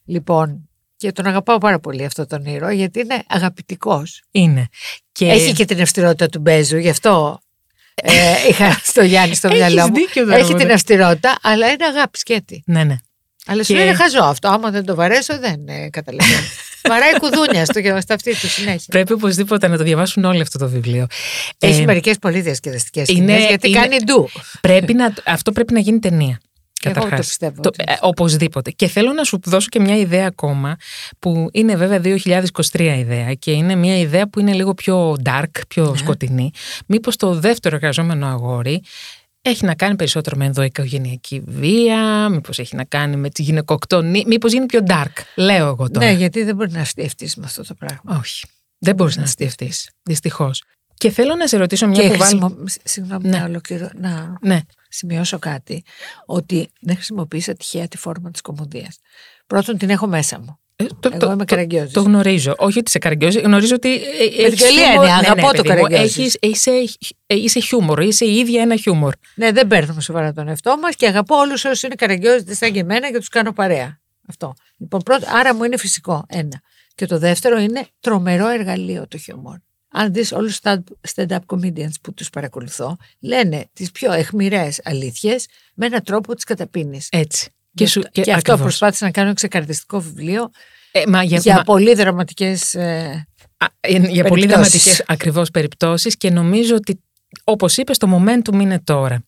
Λοιπόν, και τον αγαπάω πάρα πολύ αυτόν τον ήρωα γιατί είναι αγαπητικός.
Είναι. Και...
Έχει και την αυστηρότητα του Μπέζου, γι' αυτό ε, [laughs] είχα στο Γιάννη στο
Έχεις
μυαλό μου.
δίκιο,
Έχει
Δραγώνα.
την αυστηρότητα, αλλά είναι αγάπη σκέτη.
Ναι, ναι.
Αλλά σου
Και-
είναι χαζό αυτό. Άμα δεν το βαρέσω, δεν ε, καταλαβαίνω. [laughs] Βαράει κουδούνια στο, στα αυτή του συνέχεια.
Πρέπει οπωσδήποτε να το διαβάσουν όλοι αυτό το βιβλίο.
Έχει
Ε,
μερικές πολύ διασκεδαστικές
είναι-
σκηνές γιατί
είναι-
κάνει ντου.
πρέπει να, αυτό πρέπει να γίνει ταινία.
Και εγώ το
Καταρχάς.
πιστεύω
Το,
ότι-
ε, οπωσδήποτε. Και θέλω να σου δώσω και μια ιδέα ακόμα, που είναι βέβαια 2023 ιδέα και είναι μια ιδέα που είναι λίγο πιο dark, πιο
Ναι.
σκοτεινή. Μήπως το δεύτερο εργαζόμενο αγόρι έχει να κάνει περισσότερο με ενδοοικογενειακή βία, μήπως έχει να κάνει με τη γυναικοκτονή, μήπως γίνει πιο dark, λέω εγώ τώρα.
Ναι, γιατί δεν μπορεί να αστιευτεί με αυτό το πράγμα.
Όχι, δεν μπορείς να
να
στιευτείς, δυστυχώς. Και θέλω να σε ρωτήσω μια
Και
που βάλει...
χρησιμο... Συγγνώμη,
Ναι.
να, ολοκληρω... να
Ναι,
σημειώσω κάτι. Ότι δεν χρησιμοποίησα τυχαία τη φόρμα της κομμωδίας. Πρώτον, την έχω μέσα μου.
Ε, το,
Εγώ
το-
είμαι
το-
καραγκιόζης.
Το γνωρίζω. Όχι ότι σε καραγκιόζη, γνωρίζω ότι. ε,
Με
έχεις
την καλή
χιούμορ.
έννοια, αγαπώ το
παιδί μου,
καραγκιόζης.
έχεις- είσαι, ε, είσαι χιούμορ, είσαι η ίδια ένα χιούμορ.
Ναι, δεν παίρνουμε σοβαρά τον εαυτό μας και αγαπώ όλους όσους είναι καραγκιόζητε σαν και εμένα και τους κάνω παρέα. Αυτό. Λοιπόν, πρώτο, άρα μου είναι φυσικό. Ένα. Και το δεύτερο είναι τρομερό εργαλείο το χιούμορ. Αν δεις όλους τους stand-up comedians που τους παρακολουθώ, λένε τις πιο εχμηρέ αλήθειες με έναν τρόπο που τις καταπίνεις.
Έτσι.
Και,
σου-
και, αυτό
ακριβώς.
προσπάθησα να κάνω ένα ξεκαρδιστικό βιβλίο
Ε, μα για,
για
μα-
πολύ δραματικές ε,
α, ε, για πολύ
περιπτώσεις.
δραματικές ακριβώς περιπτώσεις και νομίζω ότι όπως είπες, το momentum είναι τώρα.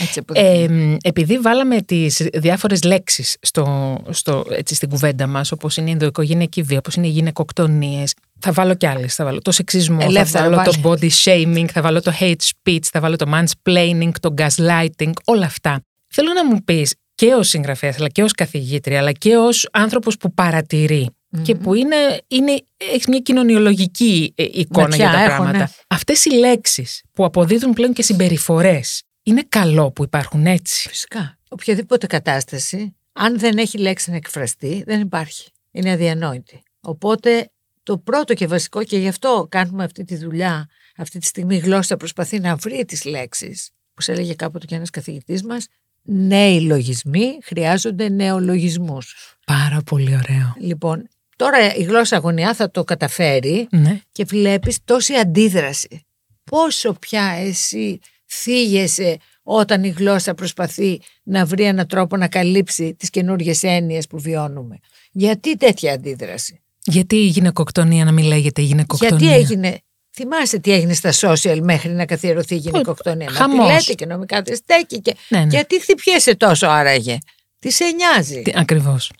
Έτσι από
Ε, μ, επειδή βάλαμε τις διάφορες λέξεις στο, στο, έτσι, στην κουβέντα μας, όπως είναι η ενδοοικογενειακή βία, όπως είναι οι γυναικοκτονίες, θα βάλω κι άλλες. Θα βάλω το σεξισμό,
Ελεύθερα
θα βάλω το
βάλε.
body shaming, θα βάλω το hate speech, θα βάλω το mansplaining, το gaslighting, όλα αυτά. Θέλω να μου πεις και ως συγγραφέας, αλλά και ως καθηγήτρια, αλλά και ως άνθρωπος που παρατηρεί και που είναι, είναι, έχεις μια κοινωνιολογική ε, εικόνα
Ματιά
για τα
έχω,
πράγματα.
ναι.
Αυτές οι λέξεις που αποδίδουν πλέον και συμπεριφορές είναι καλό που υπάρχουν έτσι.
Φυσικά. Οποιαδήποτε κατάσταση, αν δεν έχει λέξη να εκφραστεί, δεν υπάρχει. Είναι αδιανόητη. Οπότε το πρώτο και βασικό και γι' αυτό κάνουμε αυτή τη δουλειά, αυτή τη στιγμή η γλώσσα προσπαθεί να βρει τις λέξεις. Όπως έλεγε κάποτε και ένας καθηγητής μας, νέοι λογισμοί χρειάζονται νεολογισμούς.
Πάρα πολύ ωραίο.
Λοιπόν, τώρα η γλώσσα αγωνιά θα το καταφέρει
Ναι.
και βλέπεις τόση αντίδραση. Πόσο πια εσύ θίγεσαι όταν η γλώσσα προσπαθεί να βρει έναν τρόπο να καλύψει τις καινούργιες έννοιες που βιώνουμε. Γιατί τέτοια αντίδραση;
Γιατί η γυναικοκτονία να μην λέγεται γυναικοκτονία;
Γιατί έγινε. Θυμάσαι τι έγινε στα social μέχρι να καθιερωθεί η γυναικοκτονία; Να
χαμός.
τη λέτε και νομικά δεν στέκει. Και...
Ναι, ναι.
Γιατί χτυπιέσαι τόσο άραγε; Τι σε νοιάζει;
Τι, ακριβώς.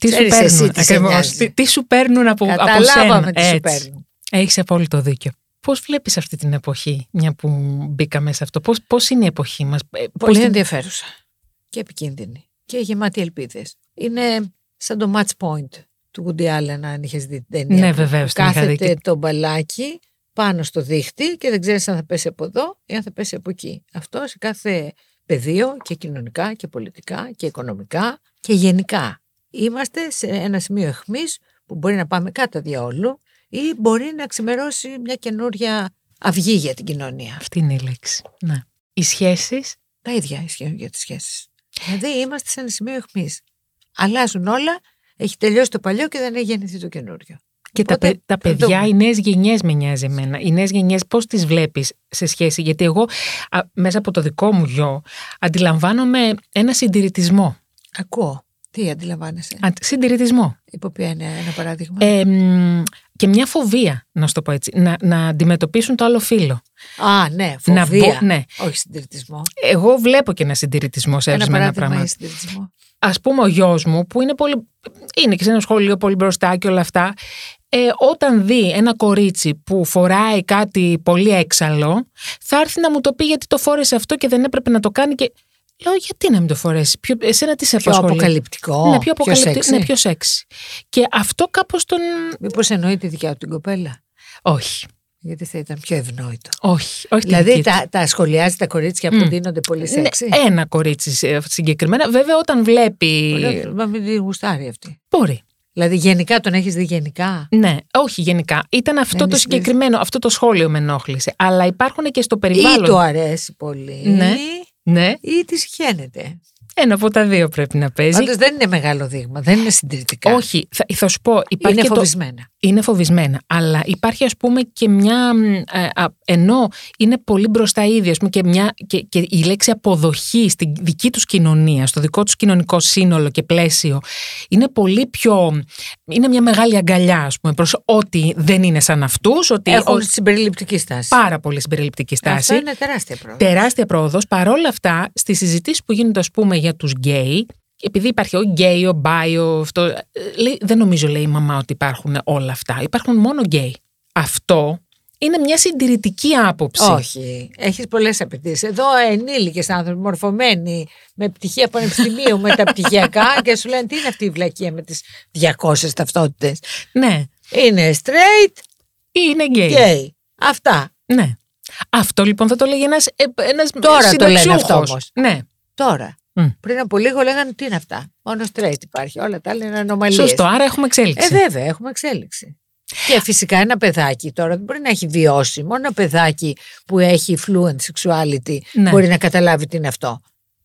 Τι σου
Ξέρεις εσύ
παίρνουν,
τι σε
ακριβώς.
νοιάζει.
Τι, τι σου παίρνουν από, από
Καταλάβαμε
σένα.
τι σου
Έτσι.
παίρνουν.
Έχεις απόλυτο δίκιο. Πώς βλέπεις αυτή την εποχή, μια που μπήκαμε σε αυτό; Πώς, πώς είναι η εποχή μας; ε, πώς
Πολύ
την-
ενδιαφέρουσα και επικίνδυνη και γεμάτη ελπίδες. Είναι σαν το match point του Woody Allen, αν είχες δει την ταινία.
Ναι,
που
βεβαίως, την είχα δει
Κάθεται
και-
το μπαλάκι πάνω στο δίχτυ και δεν ξέρεις αν θα πέσει από εδώ ή αν θα πέσει από εκεί. Αυτό σε κάθε πεδίο και κοινωνικά και πολιτικά και οικονομικά και γενικά. Είμαστε σε ένα σημείο εχμής που μπορεί να πάμε κάτω διαόλου ή μπορεί να ξημερώσει μια καινούρια αυγή για την κοινωνία.
Αυτή είναι η λέξη. Ναι. Οι σχέσεις
Τα ίδια ισχύουν για τις σχέσεις. Δηλαδή είμαστε σε ένα σημείο εχμής. Αλλάζουν όλα, έχει τελειώσει το παλιό και δεν έχει γεννηθεί το καινούριο.
Και τα,
Οπότε,
παι- τα
θα
παιδιά,
δούμε.
οι νέες γενιές με νοιάζει εμένα. Οι νέες γενιές πώς τις βλέπεις σε σχέση; Γιατί εγώ α, μέσα από το δικό μου γιο αντιλαμβάνομαι ένα συντηρητισμό.
Ακούω. Τι αντιλαμβάνεσαι;
Α, συντηρητισμό.
Υπό ποια είναι ένα παράδειγμα;
Ε, μ, και μια φοβία, να σου το πω έτσι. Να, να αντιμετωπίσουν το άλλο φύλλο.
Α, ναι,
να
φοβία.
μπω- ναι.
Όχι συντηρητισμό.
Εγώ βλέπω και ένα συντηρητισμό σε
Ένα
ορισμένα
παράδειγμα
πράγματα.
είναι συντηρητισμό.
Α πούμε, ο γιος μου, που είναι, πολύ, είναι και σε ένα σχολείο πολύ μπροστά και όλα αυτά, ε, όταν δει ένα κορίτσι που φοράει κάτι πολύ έξαλλο, θα έρθει να μου το πει γιατί το φόρεσε αυτό και δεν έπρεπε να το κάνει. Και λέω, γιατί να μην το φορέσει; Ποιο, εσένα τι σε
Πιο
απασχολεί;
αποκαλυπτικό.
Ναι, πιο αποκαλυπτικό.
σεξι.
Ναι, πιο σεξι. Και αυτό κάπως τον.
Μήπως εννοεί τη δικιά του την κοπέλα;
Όχι.
Γιατί θα ήταν πιο ευνόητο.
Όχι. όχι
Δηλαδή
την δική
τα, τα σχολιάζει τα κορίτσια που
Μμ.
δίνονται πολύ
Ναι,
σεξι;
ένα κορίτσι σε- συγκεκριμένα. Βέβαια, όταν βλέπει.
Ωραία, Μα μην τη γουστάρει αυτή.
Μπορεί.
Δηλαδή γενικά τον έχεις δει γενικά;
Ναι, όχι γενικά. Ήταν αυτό
Δεν
το
είναι
συγκεκριμένο, αυτό το σχόλιο με ενόχλησε. Αλλά υπάρχουν και στο
Ή
περιβάλλον.
του αρέσει πολύ.
Ναι. Ναι,
Ή τη συχαίνεται.
Ένα από τα δύο πρέπει να παίζει.
Πάντως δεν είναι μεγάλο δείγμα. Δεν είναι συντηρητικά.
Όχι, θα, θα σου πω. Υπάρχει
είναι
και το-
φοβισμένα.
είναι φοβισμένα. Αλλά υπάρχει ας πούμε και μια. μ, ε, α, ενώ είναι πολύ μπροστά ήδη, ας πούμε, και, μια, και, και η λέξη αποδοχή στη δική τους κοινωνία, στο δικό τους κοινωνικό σύνολο και πλαίσιο, είναι πολύ πιο. Είναι μια μεγάλη αγκαλιά, ας πούμε, προς ό,τι δεν είναι σαν αυτούς, ότι
Έχουν
ο-
συμπεριληπτική στάση.
πάρα πολύ συμπεριληπτική στάση.
Αυτό είναι τεράστια πρόοδος.
τεράστια πρόοδος. Παρόλα αυτά, στις συζητήσεις που γίνονται, ας πούμε, για τους γκέι, επειδή υπάρχει ο γκέι, ο bi, ο αυτό. ε, λέει- δεν νομίζω, λέει η μαμά, ότι υπάρχουν όλα αυτά. Υπάρχουν μόνο γκέι. Αυτό είναι μια συντηρητική άποψη.
Όχι. Έχεις πολλές απαιτήσεις. Εδώ ενήλικες άνθρωποι, μορφωμένοι, με πτυχία πανεπιστημίου, με τα πτυχιακά [laughs] και σου λένε τι είναι αυτή η βλακεία με τις 200 ταυτότητες;
Ναι,
Είναι straight,
είναι γκέι.
gay. Αυτά.
Ναι. Αυτό λοιπόν θα το λέγει ένας ένας
Τώρα το λένε αυτό
συνταξιούχος.
όμως.
Ναι.
Τώρα.
Μμ.
Πριν από λίγο λέγανε τι είναι αυτά; Μόνο straight υπάρχει. Όλα τα άλλα είναι ανομαλίες.
Σωστό, άρα έχουμε
Ε,
εξέλιξη.
βέβαια, έχουμε εξέλιξη. Και φυσικά ένα παιδάκι τώρα δεν μπορεί να έχει βιώσει. Μόνο ένα παιδάκι που έχει fluent sexuality
Ναι.
μπορεί να καταλάβει τι είναι αυτό.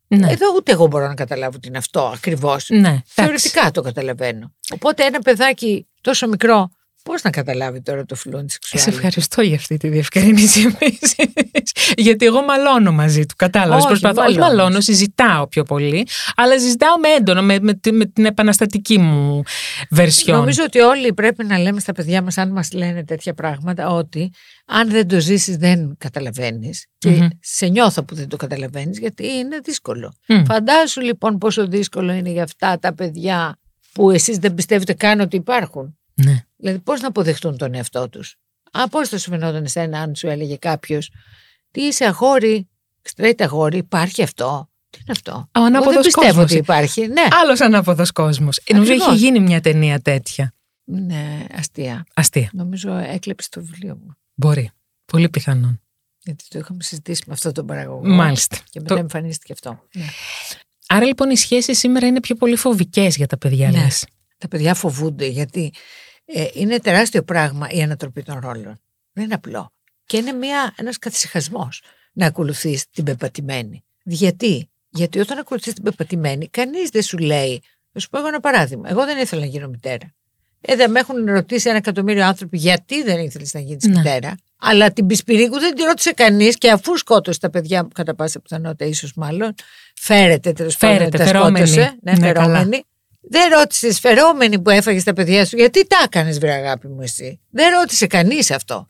ναι.
Εδώ ούτε εγώ μπορώ να καταλάβω τι είναι αυτό ακριβώς.
ναι. εντάξει.
Θεωρητικά το καταλαβαίνω. Οπότε ένα παιδάκι τόσο μικρό, πώς να καταλάβει τώρα το fluent
Ε, Σε
sexuality.
ευχαριστώ για αυτή τη διευκρίνηση επίσης. Γιατί εγώ μαλώνω μαζί του. Κατάλαβες.
Όχι,
Προσπαθώ. Όχι
μαλώνεις.
μαλώνω, συζητάω πιο πολύ. Αλλά συζητάω με έντονο, με, με, τη- με την επαναστατική μου βερσιόν.
Νομίζω ότι όλοι πρέπει να λέμε στα παιδιά μας αν μας λένε τέτοια πράγματα ότι αν δεν το ζήσεις δεν καταλαβαίνεις και
Μμμ.
σε νιώθω που δεν το καταλαβαίνεις γιατί είναι δύσκολο.
Μμ.
Φαντάσου λοιπόν πόσο δύσκολο είναι για αυτά τα παιδιά που εσείς δεν πιστεύετε καν ότι υπάρχουν.
Ναι.
Δηλαδή πώς να αποδεχτούν τον εαυτό τους; Α, πώς θα σου φαινόταν εσένα αν σου έλεγε κάποιος τι είσαι αγόρι, straight αγόρι, υπάρχει αυτό; Τι είναι αυτό;
Ο
Εγώ δεν
ανάποδος
πιστεύω
κόσμος.
ότι υπάρχει. Ναι.
Άλλος ανάποδος κόσμος. Νομίζω
Ακριβώς.
έχει γίνει μια ταινία τέτοια.
Ναι, αστεία.
Αστεία.
Νομίζω έκλεψε το βιβλίο μου.
Μπορεί. Πολύ πιθανόν.
Γιατί το είχαμε συζητήσει με αυτόν τον παραγωγό.
Μάλιστα.
Και μετά
Το-
εμφανίστηκε αυτό. Ναι.
Άρα λοιπόν οι σχέσεις σήμερα είναι πιο πολύ φοβικές για τα παιδιά,
Ναι.
λες.
Τα παιδιά φοβούνται γιατί ε, είναι τεράστιο πράγμα η ανατροπή των ρόλων. Δεν είναι απλό. Και είναι μια, ένας καθησυχασμός να ακολουθείς την πεπατημένη. Γιατί, γιατί όταν ακολουθείς την πεπατημένη, κανείς δεν σου λέει, θα σου πω εγώ ένα παράδειγμα, εγώ δεν ήθελα να γίνω μητέρα. Ε, δεν με έχουν ρωτήσει ένα εκατομμύριο άνθρωποι γιατί δεν ήθελες να γίνεις
Ναι.
μητέρα. Αλλά την Πισπυρίκου δεν τη ρώτησε κανείς και αφού σκότωσε τα παιδιά μου, κατά πάσα πιθανότητα, ίσως μάλλον, φέρεται τέλος πάντων.
Φέρεται,
τα
φερόμενη.
σκότωσε. Ναι,
Ναι, καλά.
φερόμενη. Δεν ρώτησε φερόμενη που έφαγε τα παιδιά σου, γιατί τα έκανες, βρε αγάπη μου, εσύ. Δεν ρώτησε κανείς αυτό.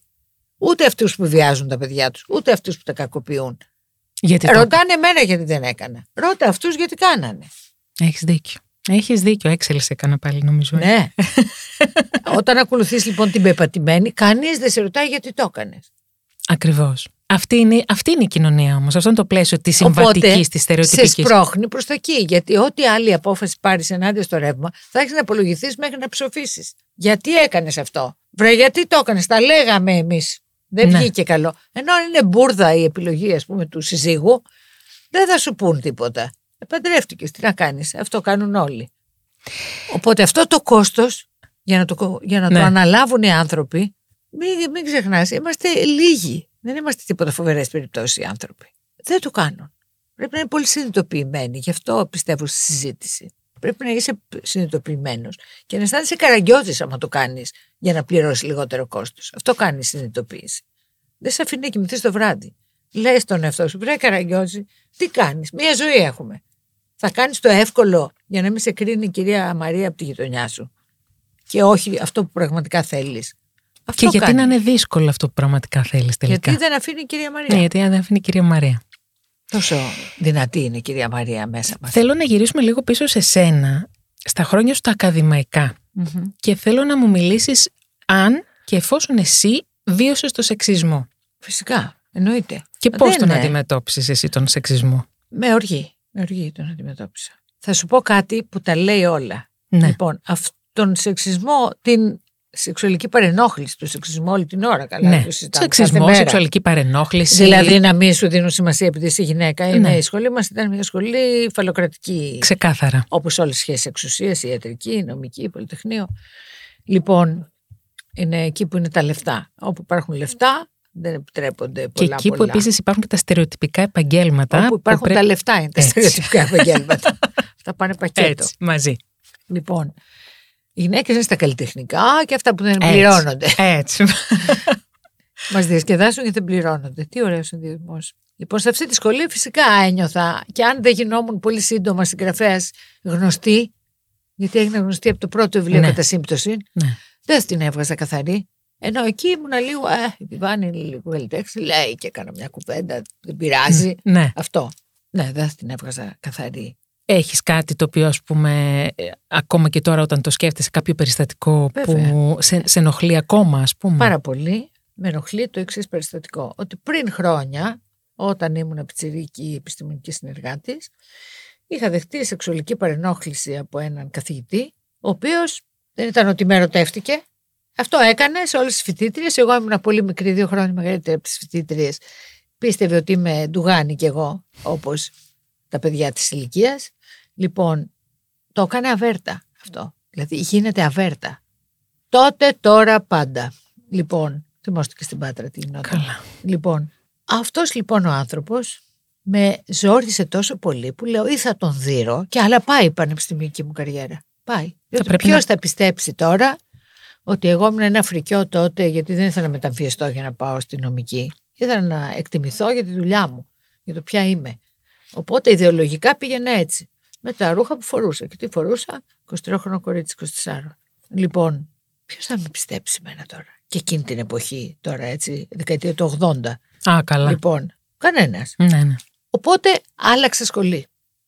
Ούτε αυτούς που βιάζουν τα παιδιά τους, ούτε αυτούς που τα κακοποιούν.
Γιατί το...
Ρωτάνε εμένα γιατί δεν έκανα. Ρώτα αυτούς γιατί κάνανε.
Έχεις δίκιο. Έχεις δίκιο. Έξελες έκανα πάλι νομίζω. ε.
Ναι. [laughs] Όταν ακολουθείς λοιπόν την πεπατημένη, κανείς δεν σε ρωτάει γιατί το έκανες.
Ακριβώς. Αυτή είναι, αυτή είναι η κοινωνία όμως. Αυτό είναι το πλαίσιο της
Οπότε,
συμβατικής, της
Σε
στερεοτυπικής.
σπρώχνει προς τα εκεί. Γιατί ό,τι άλλη απόφαση πάρεις ενάντια στο ρεύμα, θα έχεις να απολογηθείς μέχρι να ψοφήσεις. Γιατί έκανες αυτό; Βρε, γιατί το έκανες; Τα λέγαμε εμείς. Δεν
Ναι.
βγήκε καλό. Ενώ αν είναι μπουρδα η επιλογή, ας πούμε, του συζύγου, δεν θα σου πούν τίποτα. Επαντρεύτηκες. Τι να κάνεις; Αυτό κάνουν όλοι. Οπότε αυτό το κόστος για να, το, κο- για να
Ναι.
το αναλάβουν οι άνθρωποι, μην, μην ξεχνάς, είμαστε λίγοι. Δεν είμαστε τίποτα φοβερές περιπτώσεις οι άνθρωποι. Δεν το κάνουν. Πρέπει να είναι πολύ συνειδητοποιημένοι. Γι' αυτό πιστεύω στη συζήτηση. Πρέπει να είσαι συνειδητοποιημένος και να αισθάνεσαι καραγκιόζη άμα το κάνεις για να πληρώσεις λιγότερο κόστος. Αυτό κάνει η συνειδητοποίηση. Δεν σε αφήνει να κοιμηθείς το βράδυ. Λες τον εαυτό σου, βρε καραγκιόζη, τι κάνεις; Μία ζωή έχουμε. Θα κάνεις το εύκολο για να μην σε κρίνει η κυρία Μαρία από τη γειτονιά σου. Και όχι αυτό που πραγματικά θέλεις. Αυτό
Και γιατί
κάνει.
να είναι δύσκολο αυτό που πραγματικά θέλεις τελικά.
Γιατί δεν αφήνει η κυρία Μαρία.
Ναι, γιατί δεν αφήνει η κυρία Μαρία.
Τόσο δυνατή είναι η κυρία Μαρία μέσα μας.
Θέλω να γυρίσουμε λίγο πίσω σε σένα, στα χρόνια σου τα ακαδημαϊκά. Και θέλω να μου μιλήσεις αν και εφόσον εσύ βίωσες το σεξισμό.
Φυσικά, εννοείται.
Και
Δεν
πώς τον
είναι.
αντιμετώπισες εσύ τον σεξισμό;
Με οργή. Με οργή τον αντιμετώπισα. Θα σου πω κάτι που τα λέει όλα.
Ναι.
Λοιπόν, αυτόν τον σεξισμό, την σεξουαλική παρενόχληση του σεξισμού όλη την ώρα. Καλά,
ναι.
το συζητάμε κάθε
Σεξισμό,
μέρα.
σεξουαλική παρενόχληση.
Δηλαδή να μην σου δίνουν σημασία επειδή είσαι γυναίκα. Είναι,
Ναι.
Η σχολή μας ήταν μια σχολή φαλοκρατική.
Ξεκάθαρα.
Όπως όλες οι σχέσεις εξουσίας, η ιατρική, η νομική, η πολυτεχνείο. Λοιπόν, είναι εκεί που είναι τα λεφτά. Όπου υπάρχουν λεφτά, δεν επιτρέπονται
Και
πολλά.
εκεί που
πολλά.
επίσης υπάρχουν και τα στερεοτυπικά επαγγέλματα.
Όπου
που
υπάρχουν
πρέπει-
τα λεφτά είναι τα
Έτσι.
στερεοτυπικά επαγγέλματα. [laughs] Αυτά πάνε πακέτο.
Έτσι, μαζί.
Λοιπόν, οι γυναίκε είναι στα καλλιτεχνικά και αυτά που δεν
Έτσι.
πληρώνονται.
Έτσι. [laughs]
Μας διασκεδάσουν και δεν πληρώνονται. Τι ωραίο συνδυασμό. Λοιπόν, σε αυτή τη σχολή φυσικά ένιωθα και αν δεν γινόμουν πολύ σύντομα συγγραφέας γνωστή, γιατί έγινα γνωστή από το πρώτο βιβλίο
Ναι.
κατά σύμπτωση,
ναι.
δεν την έβγαζα καθαρή. Ενώ εκεί ήμουν λίγο, ε, η Βιβάνη είναι λίγο καλλιτέχνη, λέει και έκανα μια κουβέντα, δεν πειράζει.
ναι.
Αυτό. Ναι, δεν την έβγαζα καθαρή.
Έχεις κάτι το οποίο ας πούμε ε, ακόμα και τώρα όταν το σκέφτεσαι κάποιο περιστατικό
Βέβαια.
που σε, σε ενοχλεί ακόμα ας πούμε;
Πάρα πολύ με ενοχλεί το εξής περιστατικό. Ότι πριν χρόνια, όταν ήμουν πιτσιρίκη επιστημονική συνεργάτης, είχα δεχτεί σεξουαλική παρενόχληση από έναν καθηγητή, ο οποίος δεν ήταν ότι με ερωτεύτηκε. Αυτό έκανε σε όλες τις φοιτήτριες. Εγώ ήμουν πολύ μικρή, δύο χρόνια μεγαλύτερη από τις φοιτήτριες. Πίστευε ότι είμαι ντουγάνη κι εγώ, όπως τα παιδιά της ηλικίας. Λοιπόν, το έκανε αβέρτα αυτό. Δηλαδή γίνεται αβέρτα. Τότε, τώρα, πάντα. Λοιπόν, θυμόστε και στην Πάτρα τι γινόταν.
Καλά.
Λοιπόν, αυτός λοιπόν ο άνθρωπος με ζόρισε τόσο πολύ που λέω ή θα τον δείρω και αλλά πάει η πανεπιστημιακή μου καριέρα. Πάει. Διότι
πρέπει
ποιος
να-
θα πιστέψει τώρα ότι εγώ ήμουν ένα φρικιό τότε γιατί δεν ήθελα να μεταμφιεστώ για να πάω στη νομική. Ήθελα να εκτιμηθώ για τη δουλειά μου, για το ποια είμαι. Οπότε ιδεολογικά πήγαινα έτσι. Με τα ρούχα που φορούσα. Και τι φορούσα, 23χρονο κορίτσι, 24. Λοιπόν, ποιος θα με πιστέψει εμένα τώρα; Και εκείνη την εποχή, τώρα έτσι, δεκαετία του 80.
Α, καλά.
Λοιπόν, κανένας.
Ναι, ναι.
Οπότε άλλαξα σχολή.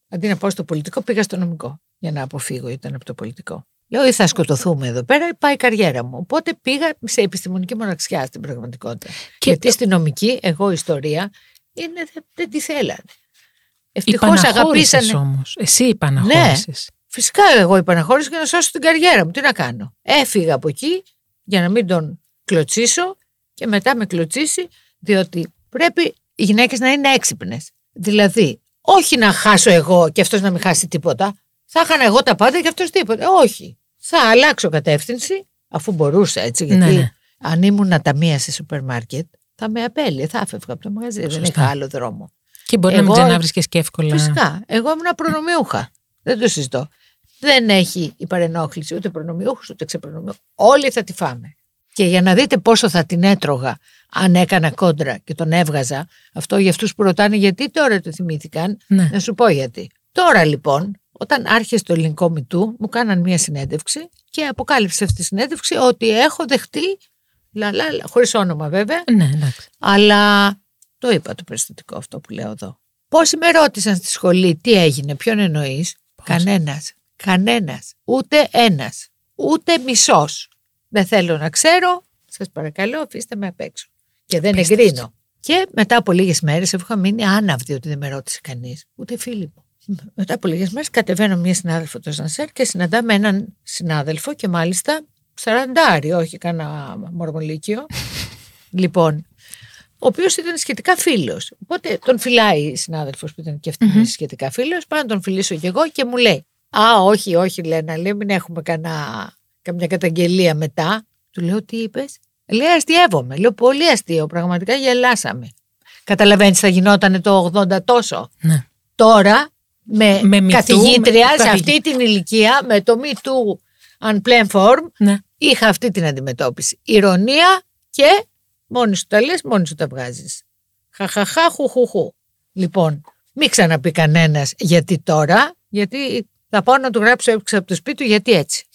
Αντί να πάω στο πολιτικό, πήγα στο νομικό. Για να αποφύγω, ήταν από το πολιτικό. Λέω, ή θα σκοτωθούμε εδώ πέρα, ή πάει η καριέρα μου. Οπότε πήγα σε επιστημονική μοναξιά στην πραγματικότητα.
Και-
Γιατί στη νομική, εγώ ιστορία, είναι, δεν, δεν τη θέλανε. Ευτυχώς αγαπήσανε.
όμως. Εσύ υπαναχώρησες.
Φυσικά εγώ είπα να χωρίσω και να σώσω την καριέρα μου. Τι να κάνω. Έφυγα από εκεί για να μην τον κλωτσίσω και μετά με κλωτσίσει, διότι πρέπει οι γυναίκες να είναι έξυπνες. Δηλαδή, όχι να χάσω εγώ και αυτός να μην χάσει τίποτα. Θα είχα εγώ τα πάντα και αυτός τίποτα. Όχι. Θα αλλάξω κατεύθυνση, αφού μπορούσα έτσι, γιατί
Ναι, ναι.
αν ήμουν ταμεία σε σούπερ μάρκετ, θα με απέλυε, θα έφευγα από το μαγαζί. Δεν
Σωστά.
είχα άλλο δρόμο.
Και μπορεί να
Εγώ-
μην ξανάβρισκε και εύκολα.
Φυσικά. Εγώ ήμουν προνομιούχα. Δεν το συζητώ. Δεν έχει η παρενόχληση ούτε προνομιούχου ούτε ξεπρονομιούχου. Όλοι θα τη φάμε. Και για να δείτε πόσο θα την έτρωγα αν έκανα κόντρα και τον έβγαζα, αυτό για αυτούς που ρωτάνε γιατί τώρα το θυμήθηκαν,
Ναι.
να σου πω γιατί. Τώρα λοιπόν, όταν άρχισε το ελληνικό μητού, μου κάναν μία συνέντευξη και αποκάλυψε αυτή τη συνέντευξη ότι έχω δεχτεί. Λα, λα, λα, χωρίς όνομα βέβαια,
Ναι, εντάξει.
αλλά το είπα το περιστατικό αυτό που λέω εδώ. Πόσοι με ρώτησαν στη σχολή τι έγινε, ποιον εννοείς; Κανένας. Κανένας. Ούτε ένας. Ούτε μισός. Δεν θέλω να ξέρω. Σας παρακαλώ, αφήστε με απ' έξω. Και δεν
Απίστευτο.
εγκρίνω. Και μετά από λίγες μέρες είχα μείνει άναυδη ότι δεν με ρώτησε κανείς. Ούτε φίλοι μου. Μετά από λίγες μέρες κατεβαίνω μία συνάδελφο το Σανσέρ και συναντάμε έναν συνάδελφο και μάλιστα σαραντάρι, όχι κανένα μορμολίκιο. [laughs] λοιπόν, ο οποίος ήταν σχετικά φίλος. Οπότε τον φυλάει η συνάδελφος που ήταν και αυτή σχετικά φίλος. Πάω να τον φιλήσω κι εγώ και μου λέει: Α, όχι, όχι, Λένα, λέει, μην έχουμε κανά, καμιά καταγγελία μετά. Του λέω: Τι είπες; Λέει: Αστείευομαι. Λέω: Πολύ αστείο, πραγματικά γελάσαμε. Καταλαβαίνεις, θα γινόταν το 80 τόσο.
Ναι.
Τώρα, με,
Με Me Too,
καθηγήτρια
με-
σε
καθηγη-
αυτή την ηλικία, με το Me Too Unplanned Form,
Ναι.
είχα αυτή την αντιμετώπιση. Ειρωνεία και μόνη σου τα λες, μόνη σου τα βγάζεις. Χαχαχά, χουχουχού. Λοιπόν, μην ξαναπεί κανένας γιατί τώρα, γιατί θα πάω να του γράψω έξω από το σπίτι του γιατί έτσι.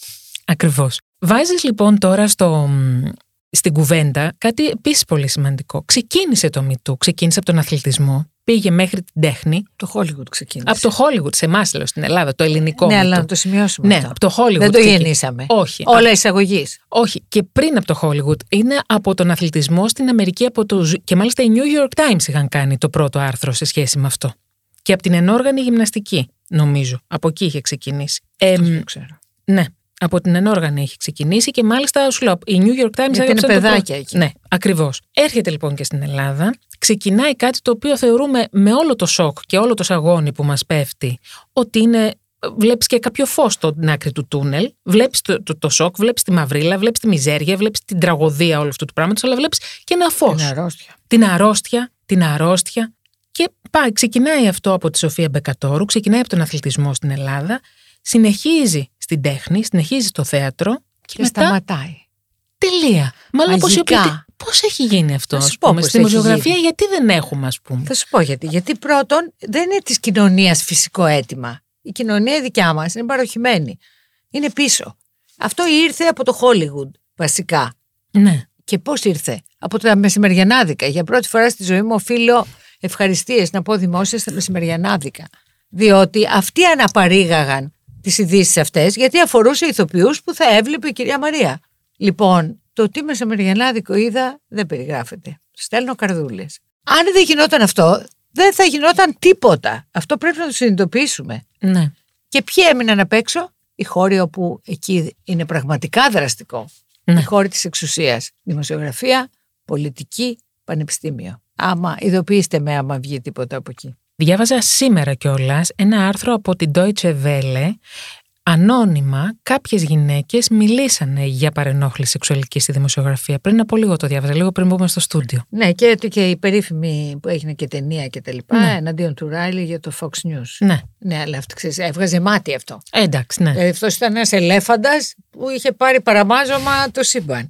Ακριβώς. Βάζεις λοιπόν τώρα στο, μ, στην κουβέντα κάτι επίσης πολύ σημαντικό. Ξεκίνησε το MeToo, ξεκίνησε από τον αθλητισμό, πήγε μέχρι την τέχνη.
Το Hollywood ξεκίνησε.
Από το Hollywood, σε εμάς λέω στην Ελλάδα, το ελληνικό.
ναι,
Me
αλλά
Too.
να το σημειώσουμε
Ναι,
αυτό.
από το Hollywood.
Δεν το
ξεκίνησε.
γεννήσαμε.
Όχι.
Όλα εισαγωγής.
Όχι. Και πριν από το Hollywood είναι από τον αθλητισμό στην Αμερική. Από το... Ζου- Και μάλιστα οι New York Times είχαν κάνει το πρώτο άρθρο σε σχέση με αυτό. Και από την ενόργανη γυμναστική, νομίζω. Από εκεί είχε ξεκινήσει. Ε, μ,
Δεν ξέρω.
ναι, από την ενόργανη έχει ξεκινήσει και μάλιστα σου λέω, οι New York Times
Γιατί είναι
έγραψαν το
παιδάκια
πρώτο.
εκεί.
Ναι, ακριβώς. Έρχεται λοιπόν και στην Ελλάδα, ξεκινάει κάτι το οποίο θεωρούμε με όλο το σοκ και όλο το σαγόνι που μας πέφτει, ότι είναι. Βλέπεις και κάποιο φως στην άκρη του τούνελ, βλέπεις το, το, το σοκ, βλέπεις τη μαυρίλα, βλέπεις τη μιζέρια, βλέπεις την τραγωδία όλου αυτού του πράγματος, αλλά βλέπεις και ένα φως.
Είναι αρρώστια.
Την αρρώστια, την αρρώστια. Και πάει, ξεκινάει αυτό από τη Σοφία Μπεκατόρου, ξεκινάει από τον αθλητισμό στην Ελλάδα, συνεχίζει στην τέχνη, συνεχίζει στο θέατρο και,
Και
μετά
σταματάει.
τελεία. Μάλλον
Μαγικά.
Αποσιωπητή. Πώς έχει γίνει αυτό,
Θα
ας
σου πω
πούμε,
πώς
στη
έχει
δημοσιογραφία,
γίνει.
γιατί δεν έχουμε, ας πούμε;
Θα σου πω γιατί. Γιατί πρώτον δεν είναι της κοινωνίας φυσικό αίτημα. Η κοινωνία η δικιά μας είναι παροχημένη. Είναι πίσω. Αυτό ήρθε από το Hollywood βασικά.
Ναι.
Και πώς ήρθε, Από τα μεσημεριανάδικα. Για πρώτη φορά στη ζωή μου οφείλω ευχαριστίες να πω δημόσια στα μεσημεριανάδικα. Διότι αυτοί αναπαρήγαγαν τις ειδήσεις αυτές, γιατί αφορούσε ηθοποιούς που θα έβλεπε η κυρία Μαρία. Λοιπόν, το τι μεσημεριανάδικο είδα δεν περιγράφεται. Στέλνω καρδούλες. Αν δεν γινόταν αυτό, δεν θα γινόταν τίποτα. Αυτό πρέπει να το συνειδητοποιήσουμε.
ναι.
Και ποιοι έμειναν απ' έξω, οι χώροι όπου εκεί είναι πραγματικά δραστικό.
Ναι.
Οι χώροι της εξουσίας. Δημοσιογραφία, πολιτική, πανεπιστήμιο. Άμα ειδοποιήστε με άμα βγει τίποτα από εκεί.
Διάβαζα σήμερα κιόλας ένα άρθρο από την Deutsche Welle. Ανώνυμα, κάποιες γυναίκες μιλήσανε για παρενόχληση σεξουαλική στη δημοσιογραφία. Πριν από λίγο το διάβαζα, λίγο πριν μπούμε στο στούντιο.
Ναι, και, και η περίφημη που έγινε και ταινία και τα λοιπά,
Ναι.
εναντίον του Ράιλι για το Fox News.
Ναι,
Ναι, αλλά αυτό ξέρεις, έβγαζε μάτι αυτό.
Ε, εντάξει, ναι.
Δηλαδή αυτός ήταν ένας ελέφαντας που είχε πάρει παραμάζωμα το σύμπαν.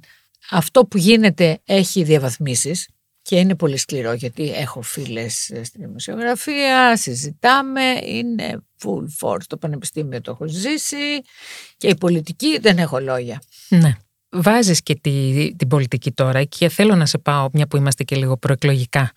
Αυτό που γίνεται έχει διαβαθμίσεις και είναι πολύ σκληρό γιατί έχω φίλες ε, στη δημοσιογραφία, συζητάμε, είναι full force. Το πανεπιστήμιο το έχω ζήσει και η πολιτική δεν έχω λόγια.
Ναι. Βάζεις και τη, την πολιτική τώρα και θέλω να σε πάω, μια που είμαστε και λίγο προεκλογικά,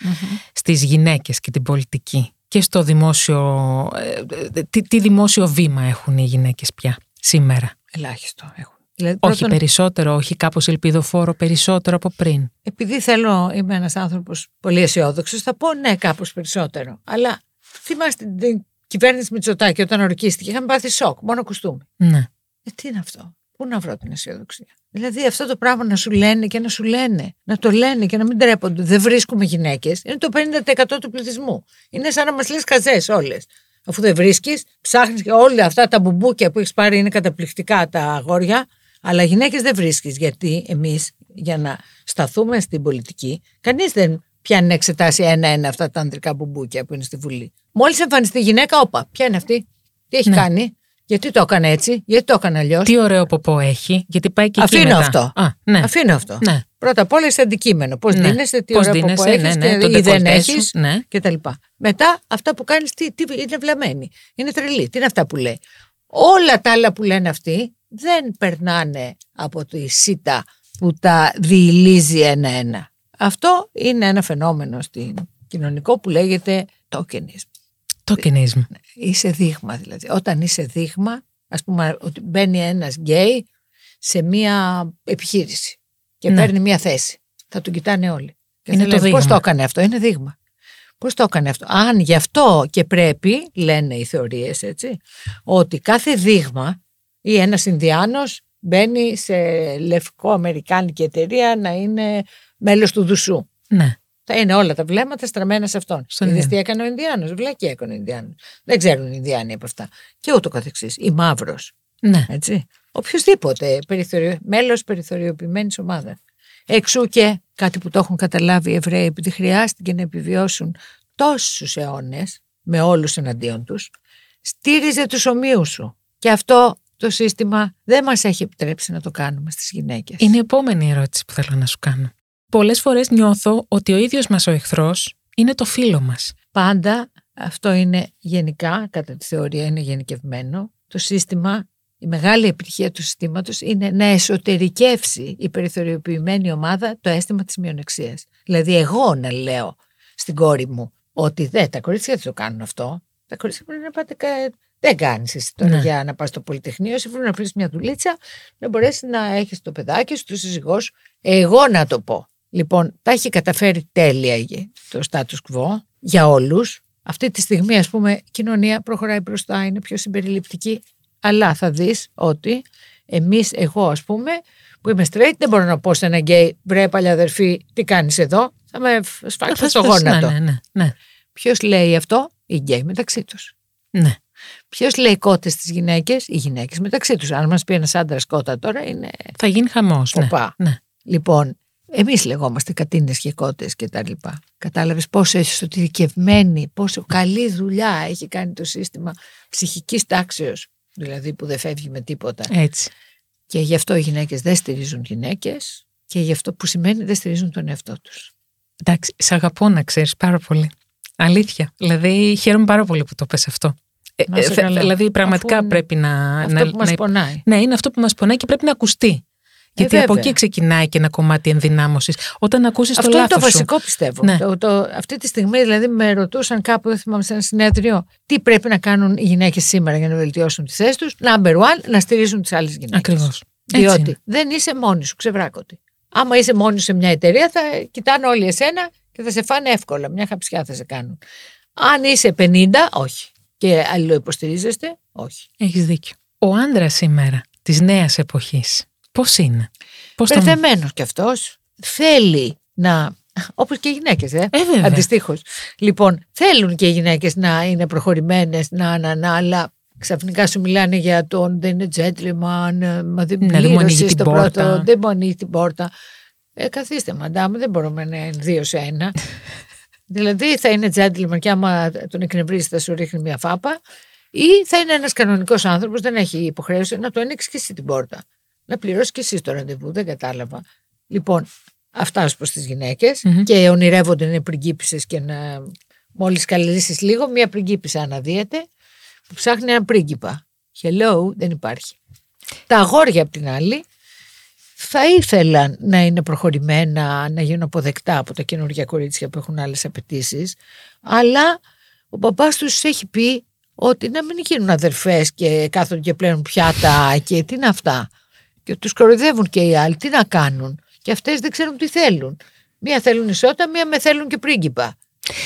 στις γυναίκες και την πολιτική και στο δημόσιο, ε, ε, τι, τι δημόσιο βήμα έχουν οι γυναίκες πια σήμερα;
Ελάχιστο έχουν. Δηλαδή,
Όχι
πρώτον,
περισσότερο, όχι κάπως ελπιδοφόρο περισσότερο από πριν.
επειδή θέλω, είμαι ένας άνθρωπος πολύ αισιόδοξος, θα πω ναι κάπως περισσότερο. Αλλά θυμάστε την κυβέρνηση Μητσοτάκη όταν ορκίστηκε είχαμε πάθει σοκ, μόνο κουστούμι.
Ναι.
Ε, τι είναι αυτό; Πού να βρω την αισιοδοξία; Δηλαδή αυτό το πράγμα να σου λένε και να σου λένε, να το λένε και να μην τρέπονται. Δεν βρίσκουμε γυναίκες. Είναι το 50% του πληθυσμού. Είναι σαν να μας λες καζές όλες. Αφού δεν βρίσκεις, ψάχνεις και όλα αυτά τα μπουμπούκια που έχεις πάρει είναι καταπληκτικά τα αγόρια. Αλλά γυναίκες δεν βρίσκεις. Γιατί εμείς για να σταθούμε στην πολιτική, κανείς δεν πιάνει να εξετάσει ένα-ένα αυτά τα ανδρικά μπουμπούκια που είναι στη Βουλή. Μόλις εμφανιστεί γυναίκα, όπα, ποια είναι αυτή, τι έχει
Ναι.
κάνει, γιατί το έκανε έτσι, γιατί το έκανε αλλιώς.
Τι ωραίο ποπό έχει, γιατί πάει και εκεί
Αφήνω
μετά.
αυτό.
Α, ναι.
Αφήνω αυτό.
ναι.
Πρώτα απ' όλα είσαι αντικείμενο. Πώς
Ναι.
δίνεσαι, τι
Πώς
ωραία
δίνεσαι,
που έχεις
ναι, ναι, το
και, ή δεν
ντεκολτέ σου,
έχει
ναι.
κτλ. Μετά αυτά που κάνεις, τι, τι είναι βλαμμένοι. Είναι τρελή. Τι είναι αυτά που λέει. Όλα τα άλλα που λένε αυτοί δεν περνάνε από τη σίτα που τα διηλίζει ένα-ένα. Αυτό είναι ένα φαινόμενο στην κοινωνικό που λέγεται tokenism.
Tokenism.
Είσαι δείγμα δηλαδή. Όταν είσαι δείγμα, ας πούμε ότι μπαίνει ένας γκέι σε μία επιχείρηση και
Ναι.
παίρνει μία θέση. Θα τον κοιτάνε όλοι. Και
Είναι
θα
το
λένε, Πώς
δείγμα.
το έκανε αυτό, είναι δείγμα. Πώς το έκανε αυτό; Αν γι' αυτό και πρέπει, λένε οι θεωρίες έτσι, ότι κάθε δείγμα ή ένας Ινδιάνος μπαίνει σε λευκό αμερικάνικη εταιρεία να είναι μέλος του Δουσού.
Ναι.
Θα είναι όλα τα βλέμματα στραμμένα σε αυτόν.
Στον
Είδες τι
Ινδιάνο.
έκανε ο Ινδιάνος. Βλακή έκανε ο Ινδιάνος. Δεν ξέρουν οι Ινδιάνοι από αυτά. Και ούτω καθεξής. Ή μαύρος.
Ναι.
Έτσι. Οποιοδήποτε περιθωριο... μέλος περιθωριοποιημένης ομάδας. Εξού και κάτι που το έχουν καταλάβει οι Εβραίοι, επειδή χρειάστηκε να επιβιώσουν τόσους αιώνες με όλους εναντίον τους, στήριζε τους ομοίους σου. Και αυτό το σύστημα δεν μας έχει επιτρέψει να το κάνουμε στις γυναίκες.
Είναι η επόμενη ερώτηση που θέλω να σου κάνω. Πολλές φορές νιώθω ότι ο ίδιος μας ο εχθρός είναι το φίλο μας.
Πάντα αυτό είναι γενικά, κατά τη θεωρία είναι γενικευμένο. Το σύστημα, η μεγάλη επιτυχία του συστήματος είναι να εσωτερικεύσει η περιθωριοποιημένη ομάδα το αίσθημα της μειονεξίας. Δηλαδή εγώ να λέω στην κόρη μου ότι δεν, τα κορίτσια δεν το κάνουν αυτό. Τα κορίτσια πρέπει να πάτε κα- δεν κάνεις εσύ τώρα
Ναι.
για να πας στο Πολυτεχνείο, εσύ πρέπει να βρει μια δουλίτσα, να μπορέσεις να έχεις το παιδάκι σου, το σύζυγός σου. Εγώ να το πω. Λοιπόν, τα έχει καταφέρει τέλεια η- το status quo για όλους. Αυτή τη στιγμή, ας πούμε, η κοινωνία προχωράει μπροστά, είναι πιο συμπεριληπτική. Αλλά θα δεις ότι εμείς, εγώ, ας πούμε, που είμαι straight, δεν μπορώ να πω σε ένα γκέι, βρε παλιαδερφή, τι κάνεις εδώ; Θα με σφάξει στο γόνατο.
Ναι, ναι, ναι.
Ποιος λέει αυτό, οι γκέι μεταξύ τους.
ναι.
Ποιος λέει κότες στις γυναίκες, οι γυναίκες μεταξύ τους. Αν μας πει ένας άντρας κότα τώρα, είναι
Θα γίνει χαμός. Ναι.
Οπα.
ναι.
Λοιπόν, εμείς λεγόμαστε κατίνες και κότες και τα λοιπά. Κατάλαβες πόσο εσωτερικευμένη, πόσο καλή δουλειά έχει κάνει το σύστημα ψυχικής τάξεως. Δηλαδή που δεν φεύγει με τίποτα.
Έτσι.
Και γι' αυτό οι γυναίκες δεν στηρίζουν γυναίκες και γι' αυτό που σημαίνει δεν στηρίζουν τον εαυτό τους.
Εντάξει, σε αγαπώ να ξέρεις πάρα πολύ. Αλήθεια. Δηλαδή, χαίρομαι πάρα πολύ που το πες αυτό. Ε,
Να σε
ε, θε-
καλά.
δηλαδή, πραγματικά
Αφού
πρέπει να.
Αυτό
να,
που μας
να-
πονάει.
Ναι, είναι αυτό που μας πονάει και πρέπει να ακουστεί. Γιατί από
Ε, βέβαια.
εκεί ξεκινάει και ένα κομμάτι ενδυνάμωσης. Όταν ακούσεις το
Αυτό είναι
λάθος
το βασικό πιστεύω.
Ναι.
Το, το, αυτή τη στιγμή δηλαδή με ρωτούσαν κάπου, δεν θυμάμαι σε ένα συνέδριο, τι πρέπει να κάνουν οι γυναίκες σήμερα για να βελτιώσουν τη θέση τους. Number one, να στηρίζουν τις άλλες γυναίκες.
Ακριβώς.
Διότι δεν είσαι μόνη σου, ξεβράκωτη. Άμα είσαι μόνη σου σε μια εταιρεία, θα κοιτάνε όλοι εσένα και θα σε φάνε εύκολα. Μια χαψιά θα σε κάνουν. Αν είσαι 50, όχι. Και αλληλοϊποστηρίζεστε, όχι.
Έχεις δίκιο. Ο άντρας σήμερα της νέας εποχής, πώς είναι; Πώς τον...
Μπερδεμένος κι αυτός θέλει να. Όπως και οι γυναίκες, ε.
Ε, βέβαια.
Αντιστοίχως. Λοιπόν, θέλουν και οι γυναίκες να είναι προχωρημένες, να, να, να, αλλά ξαφνικά σου μιλάνε για τον δεν είναι gentleman, ε, μα δεν
Ναι, δεν μου ανοίγει
πλήρωσε
την
το
πόρτα.
πρώτο, δεν μου ανοίγει την πόρτα. Ε, καθίστε, μαντάμ, δεν μπορούμε να είναι δύο σε ένα. Δηλαδή θα είναι gentleman και άμα τον εκνευρίσει θα σου ρίχνει μια φάπα, ή θα είναι ένας κανονικός άνθρωπος, δεν έχει υποχρέωση να του ανοίξει και εσύ την πόρτα. Να πληρώσει και εσύ το ραντεβού, δεν κατάλαβα. Λοιπόν, αυτά ως προς τις γυναικε
Μμμ.
και ονειρεύονται να είναι πριγκίπισσες και να μόλις καλέσει λίγο, μια πριγκίπισσα αναδύεται που ψάχνει ένα πρίγκιπα. Hello, δεν υπάρχει. Τα αγόρια απ' την άλλη θα ήθελαν να είναι προχωρημένα, να γίνουν αποδεκτά από τα καινούργια κορίτσια που έχουν άλλες απαιτήσεις, αλλά ο παπάς τους έχει πει ότι να μην γίνουν αδερφές και κάθονται και πλένουν πιάτα και τι είναι αυτά. Και τους κοροϊδεύουν και οι άλλοι, τι να κάνουν. Και αυτές δεν ξέρουν τι θέλουν. Μία θέλουν ισότητα, μία με θέλουν και πρίγκιπα.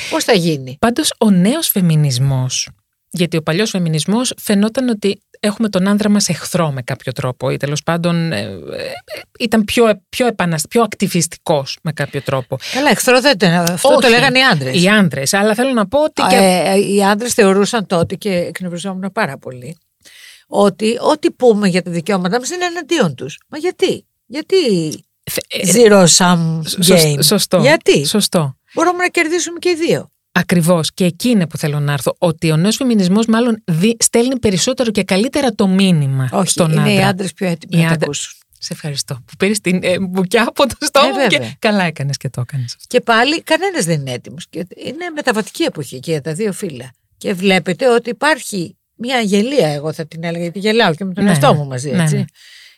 Πώς θα γίνει;
Πάντως ο νέος φεμινισμός Γιατί ο παλιός φεμινισμός φαινόταν ότι έχουμε τον άνδρα μας εχθρό με κάποιο τρόπο ή τέλος πάντων ε, ε, ήταν πιο, πιο, επανασ... πιο ακτιβιστικός με κάποιο τρόπο.
Καλά, εχθρό δεν ήταν. Αυτό
Όχι,
το λέγανε οι άντρες.
Οι άντρες, αλλά θέλω να πω ότι... Και...
Ε, οι άντρες θεωρούσαν τότε και εκνευριζόμουν πάρα πολύ ότι ό,τι πούμε για τα δικαιώματά μας είναι εναντίον τους. Μα γιατί, γιατί
Ε,
zero sum
σωσ-
game;
Σωστό.
Γιατί;
Σωστό.
μπορούμε να κερδίσουμε και οι δύο.
Ακριβώς. Και εκεί είναι που θέλω να έρθω. Ότι ο νέος φεμινισμός, μάλλον δι- στέλνει περισσότερο και καλύτερα το μήνυμα
Όχι,
στον
είναι
άντρα.
οι άντρες πιο έτοιμοι
Οι
να τα
άντρες-
ακούσουν.
Σε ευχαριστώ. Που πήρες την ε, μπουκιά από το στόμα
Ε,
μου και
βέβαια.
καλά έκανες και το έκανες αυτό.
Και πάλι κανένας δεν είναι έτοιμος. Είναι μεταβατική εποχή και για τα δύο φύλλα. Και βλέπετε ότι υπάρχει μια γελία, εγώ θα την έλεγα, γιατί γελάω και με τον
Ναι,
εαυτό
ναι.
μου μαζί,
Ναι,
έτσι.
ναι.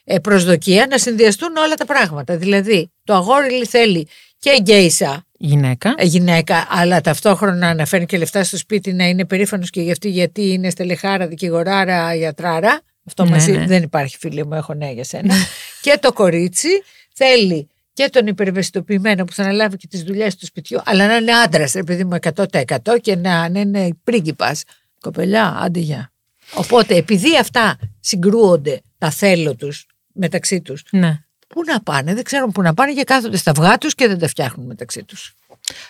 Ε, προσδοκία να συνδυαστούν όλα τα πράγματα. Δηλαδή, το αγόρι θέλει και γκέισα,
Γυναίκα.
ε, γυναίκα, αλλά ταυτόχρονα να φέρνει και λεφτά στο σπίτι, να είναι περήφανος και γι' αυτή γιατί είναι στελεχάρα, δικηγοράρα, γιατράρα. Αυτό
Ναι,
μαζί
ναι.
δεν υπάρχει, φίλοι μου, έχω νέα για σένα. [laughs] και το κορίτσι θέλει και τον υπερευαισθητοποιημένο που θα αναλάβει και τις δουλειές του σπιτιού, αλλά να είναι άντρας, ρε παιδί μου, 100% και να, να είναι πρίγκιπας. Κοπελιά, άντε γεια. Οπότε, επειδή αυτά συγκρούονται τα θέλω τους μεταξύ τους,
Ναι.
Πού να πάνε, δεν ξέρουν πού να πάνε και κάθονται στα αυγά τους και δεν τα φτιάχνουν μεταξύ τους.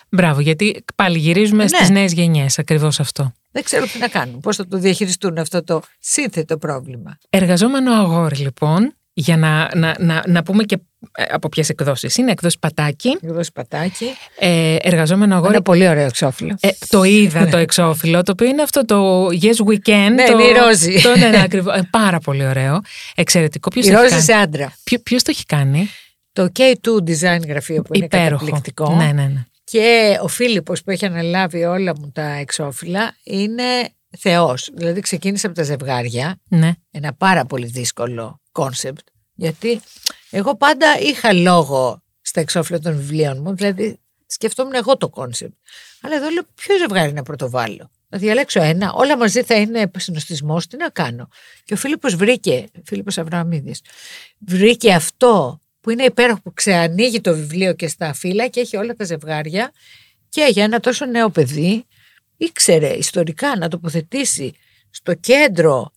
Μπράβο, γιατί πάλι γυρίζουμε
Ναι.
στις νέες γενιές, ακριβώς αυτό.
Δεν ξέρουν τι να κάνουν, πώς θα το διαχειριστούν αυτό το σύνθετο πρόβλημα.
Εργαζόμενο αγόρι, λοιπόν, για να, να, να, να πούμε και ε, από ποιες εκδόσεις. Είναι εκδόση πατάκι.
Εγώ σπατάκι.
Ε, εργαζόμενο αγόρι.
Ένα πολύ ωραίο εξώφυλλο.
Ε, το είδα το εξώφυλλο, το οποίο είναι αυτό το Yes Weekend.
Ναι,
το,
είναι η Ρόζη.
Το, ναι, ναι, ακριβώς. Ε, πάρα πολύ ωραίο. Εξαιρετικό. Ποιος
Η Ρόζη σε άντρα.
Ποιο το έχει κάνει;
Το K2 Design γραφείο που είναι
Υπέροχο.
καταπληκτικό.
Ναι, ναι, ναι.
Και ο Φίλιππος που έχει αναλάβει όλα μου τα εξώφυλλα είναι θεός. Δηλαδή ξεκίνησε από τα ζευγάρια,
ναι.
ένα πάρα πολύ δύσκολο concept, γιατί εγώ πάντα είχα λόγο στα εξώφυλλα των βιβλίων μου, δηλαδή σκεφτόμουν εγώ το concept. Αλλά εδώ λέω ποιο ζευγάρι να πρωτοβάλω. Να διαλέξω ένα, όλα μαζί θα είναι συνωστισμός, τι να κάνω; Και ο Φίλιππος βρήκε, Φίλιππος Αβραμίδης, βρήκε αυτό που είναι υπέροχο που ξεανοίγει το βιβλίο και στα φύλλα και έχει όλα τα ζευγάρια και για ένα τόσο νέο παιδί ήξερε ιστορικά να τοποθετήσει στο κέντρο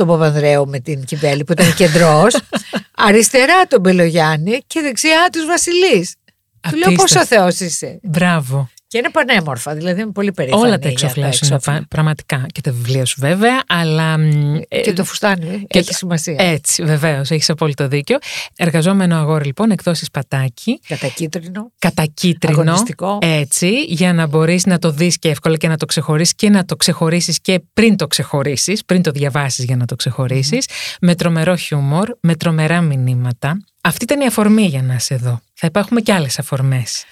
τον Παπανδρέου με την Κιβέλη που ήταν κεντρός, [laughs] αριστερά τον Μπελογιάννη και δεξιά τους Βασιλείς. Του λέω
Απίστευτο.
πόσο θεός είσαι.
Μπράβο.
Και είναι πανέμορφα, δηλαδή είμαι πολύ περήφανη
Όλα τα
για
εξώφυλλα σου είναι
εξώφυλλα.
πα- πραγματικά. Και τα βιβλία σου βέβαια, αλλά. μ, ε,
Και το φουστάνι
και
έχει
το-
σημασία.
Έτσι, βεβαίως, έχεις απόλυτο δίκιο. Εργαζόμενο αγόρι, λοιπόν, εκδόσει πατάκι,
Κατά κίτρινο,
κατά κίτρινο.
αγωνιστικό.
Έτσι, για να μπορείς να το δεις και εύκολα και να το ξεχωρίσει και να το ξεχωρίσεις και πριν το ξεχωρίσεις, πριν το διαβάσεις για να το ξεχωρισει με τρομερό χιούμορ, με τρομερά μηνύματα. Αυτή ήταν η αφορμή για να είσαι εδώ. Θα υπάρχουν και άλλες αφορμές.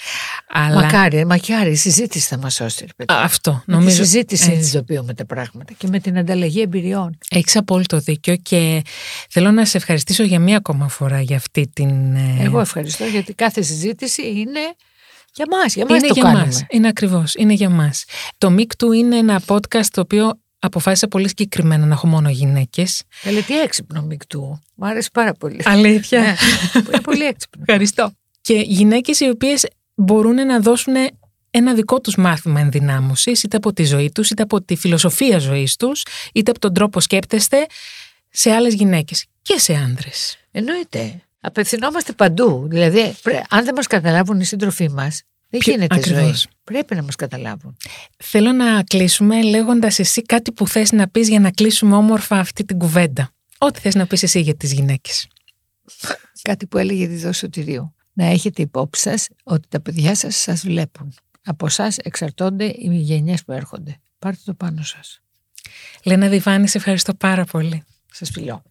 Αλλά
Μακάρι, μακάρι, η συζήτηση θα μας σώσει. ρε παιδί.
Α, αυτό
Με τη
νομίζω.
συζήτηση
έτσι.
συνειδητοποιούμε τα πράγματα και με την ανταλλαγή εμπειριών.
Έχεις απόλυτο δίκιο και θέλω να σε ευχαριστήσω για μία ακόμα φορά για αυτή την... ε,
Εγώ ευχαριστώ γιατί κάθε συζήτηση είναι για μας, για μας
είναι
το
για
κάνουμε.
μας. Είναι ακριβώς, είναι για μας. Το Μικ του είναι ένα podcast το οποίο αποφάσισα πολύ συγκεκριμένα να έχω μόνο γυναίκες.
Καλέ, τι έξυπνο μεικτού. Μου άρεσε πάρα πολύ.
Αλήθεια;
Ναι, είναι πολύ έξυπνο.
Ευχαριστώ. Και γυναίκες οι οποίες μπορούν να δώσουν ένα δικό τους μάθημα ενδυνάμωσης, είτε από τη ζωή τους, είτε από τη φιλοσοφία ζωής τους, είτε από τον τρόπο σκέπτεστε σε άλλες γυναίκες και σε άντρες.
Εννοείται. Απευθυνόμαστε παντού. Δηλαδή, πρέ- αν δεν μας καταλάβουν οι σύντροφοί μας, δεν
Ποιο-
γίνεται ζωή.
ακριβώς.
Πρέπει να μας καταλάβουν.
Θέλω να κλείσουμε λέγοντας εσύ κάτι που θες να πεις για να κλείσουμε όμορφα αυτή την κουβέντα. Ό,τι θες να πεις εσύ για τις γυναίκες.
Κάτι που έλεγε η Δίδο Σωτηρίου. Να έχετε υπόψη σας ότι τα παιδιά σας σας βλέπουν. Από εσά εξαρτώνται οι γενιές που έρχονται. Πάρτε το πάνω σας.
Λένα Διβάνη, σε ευχαριστώ πάρα πολύ.
Σας φιλώ.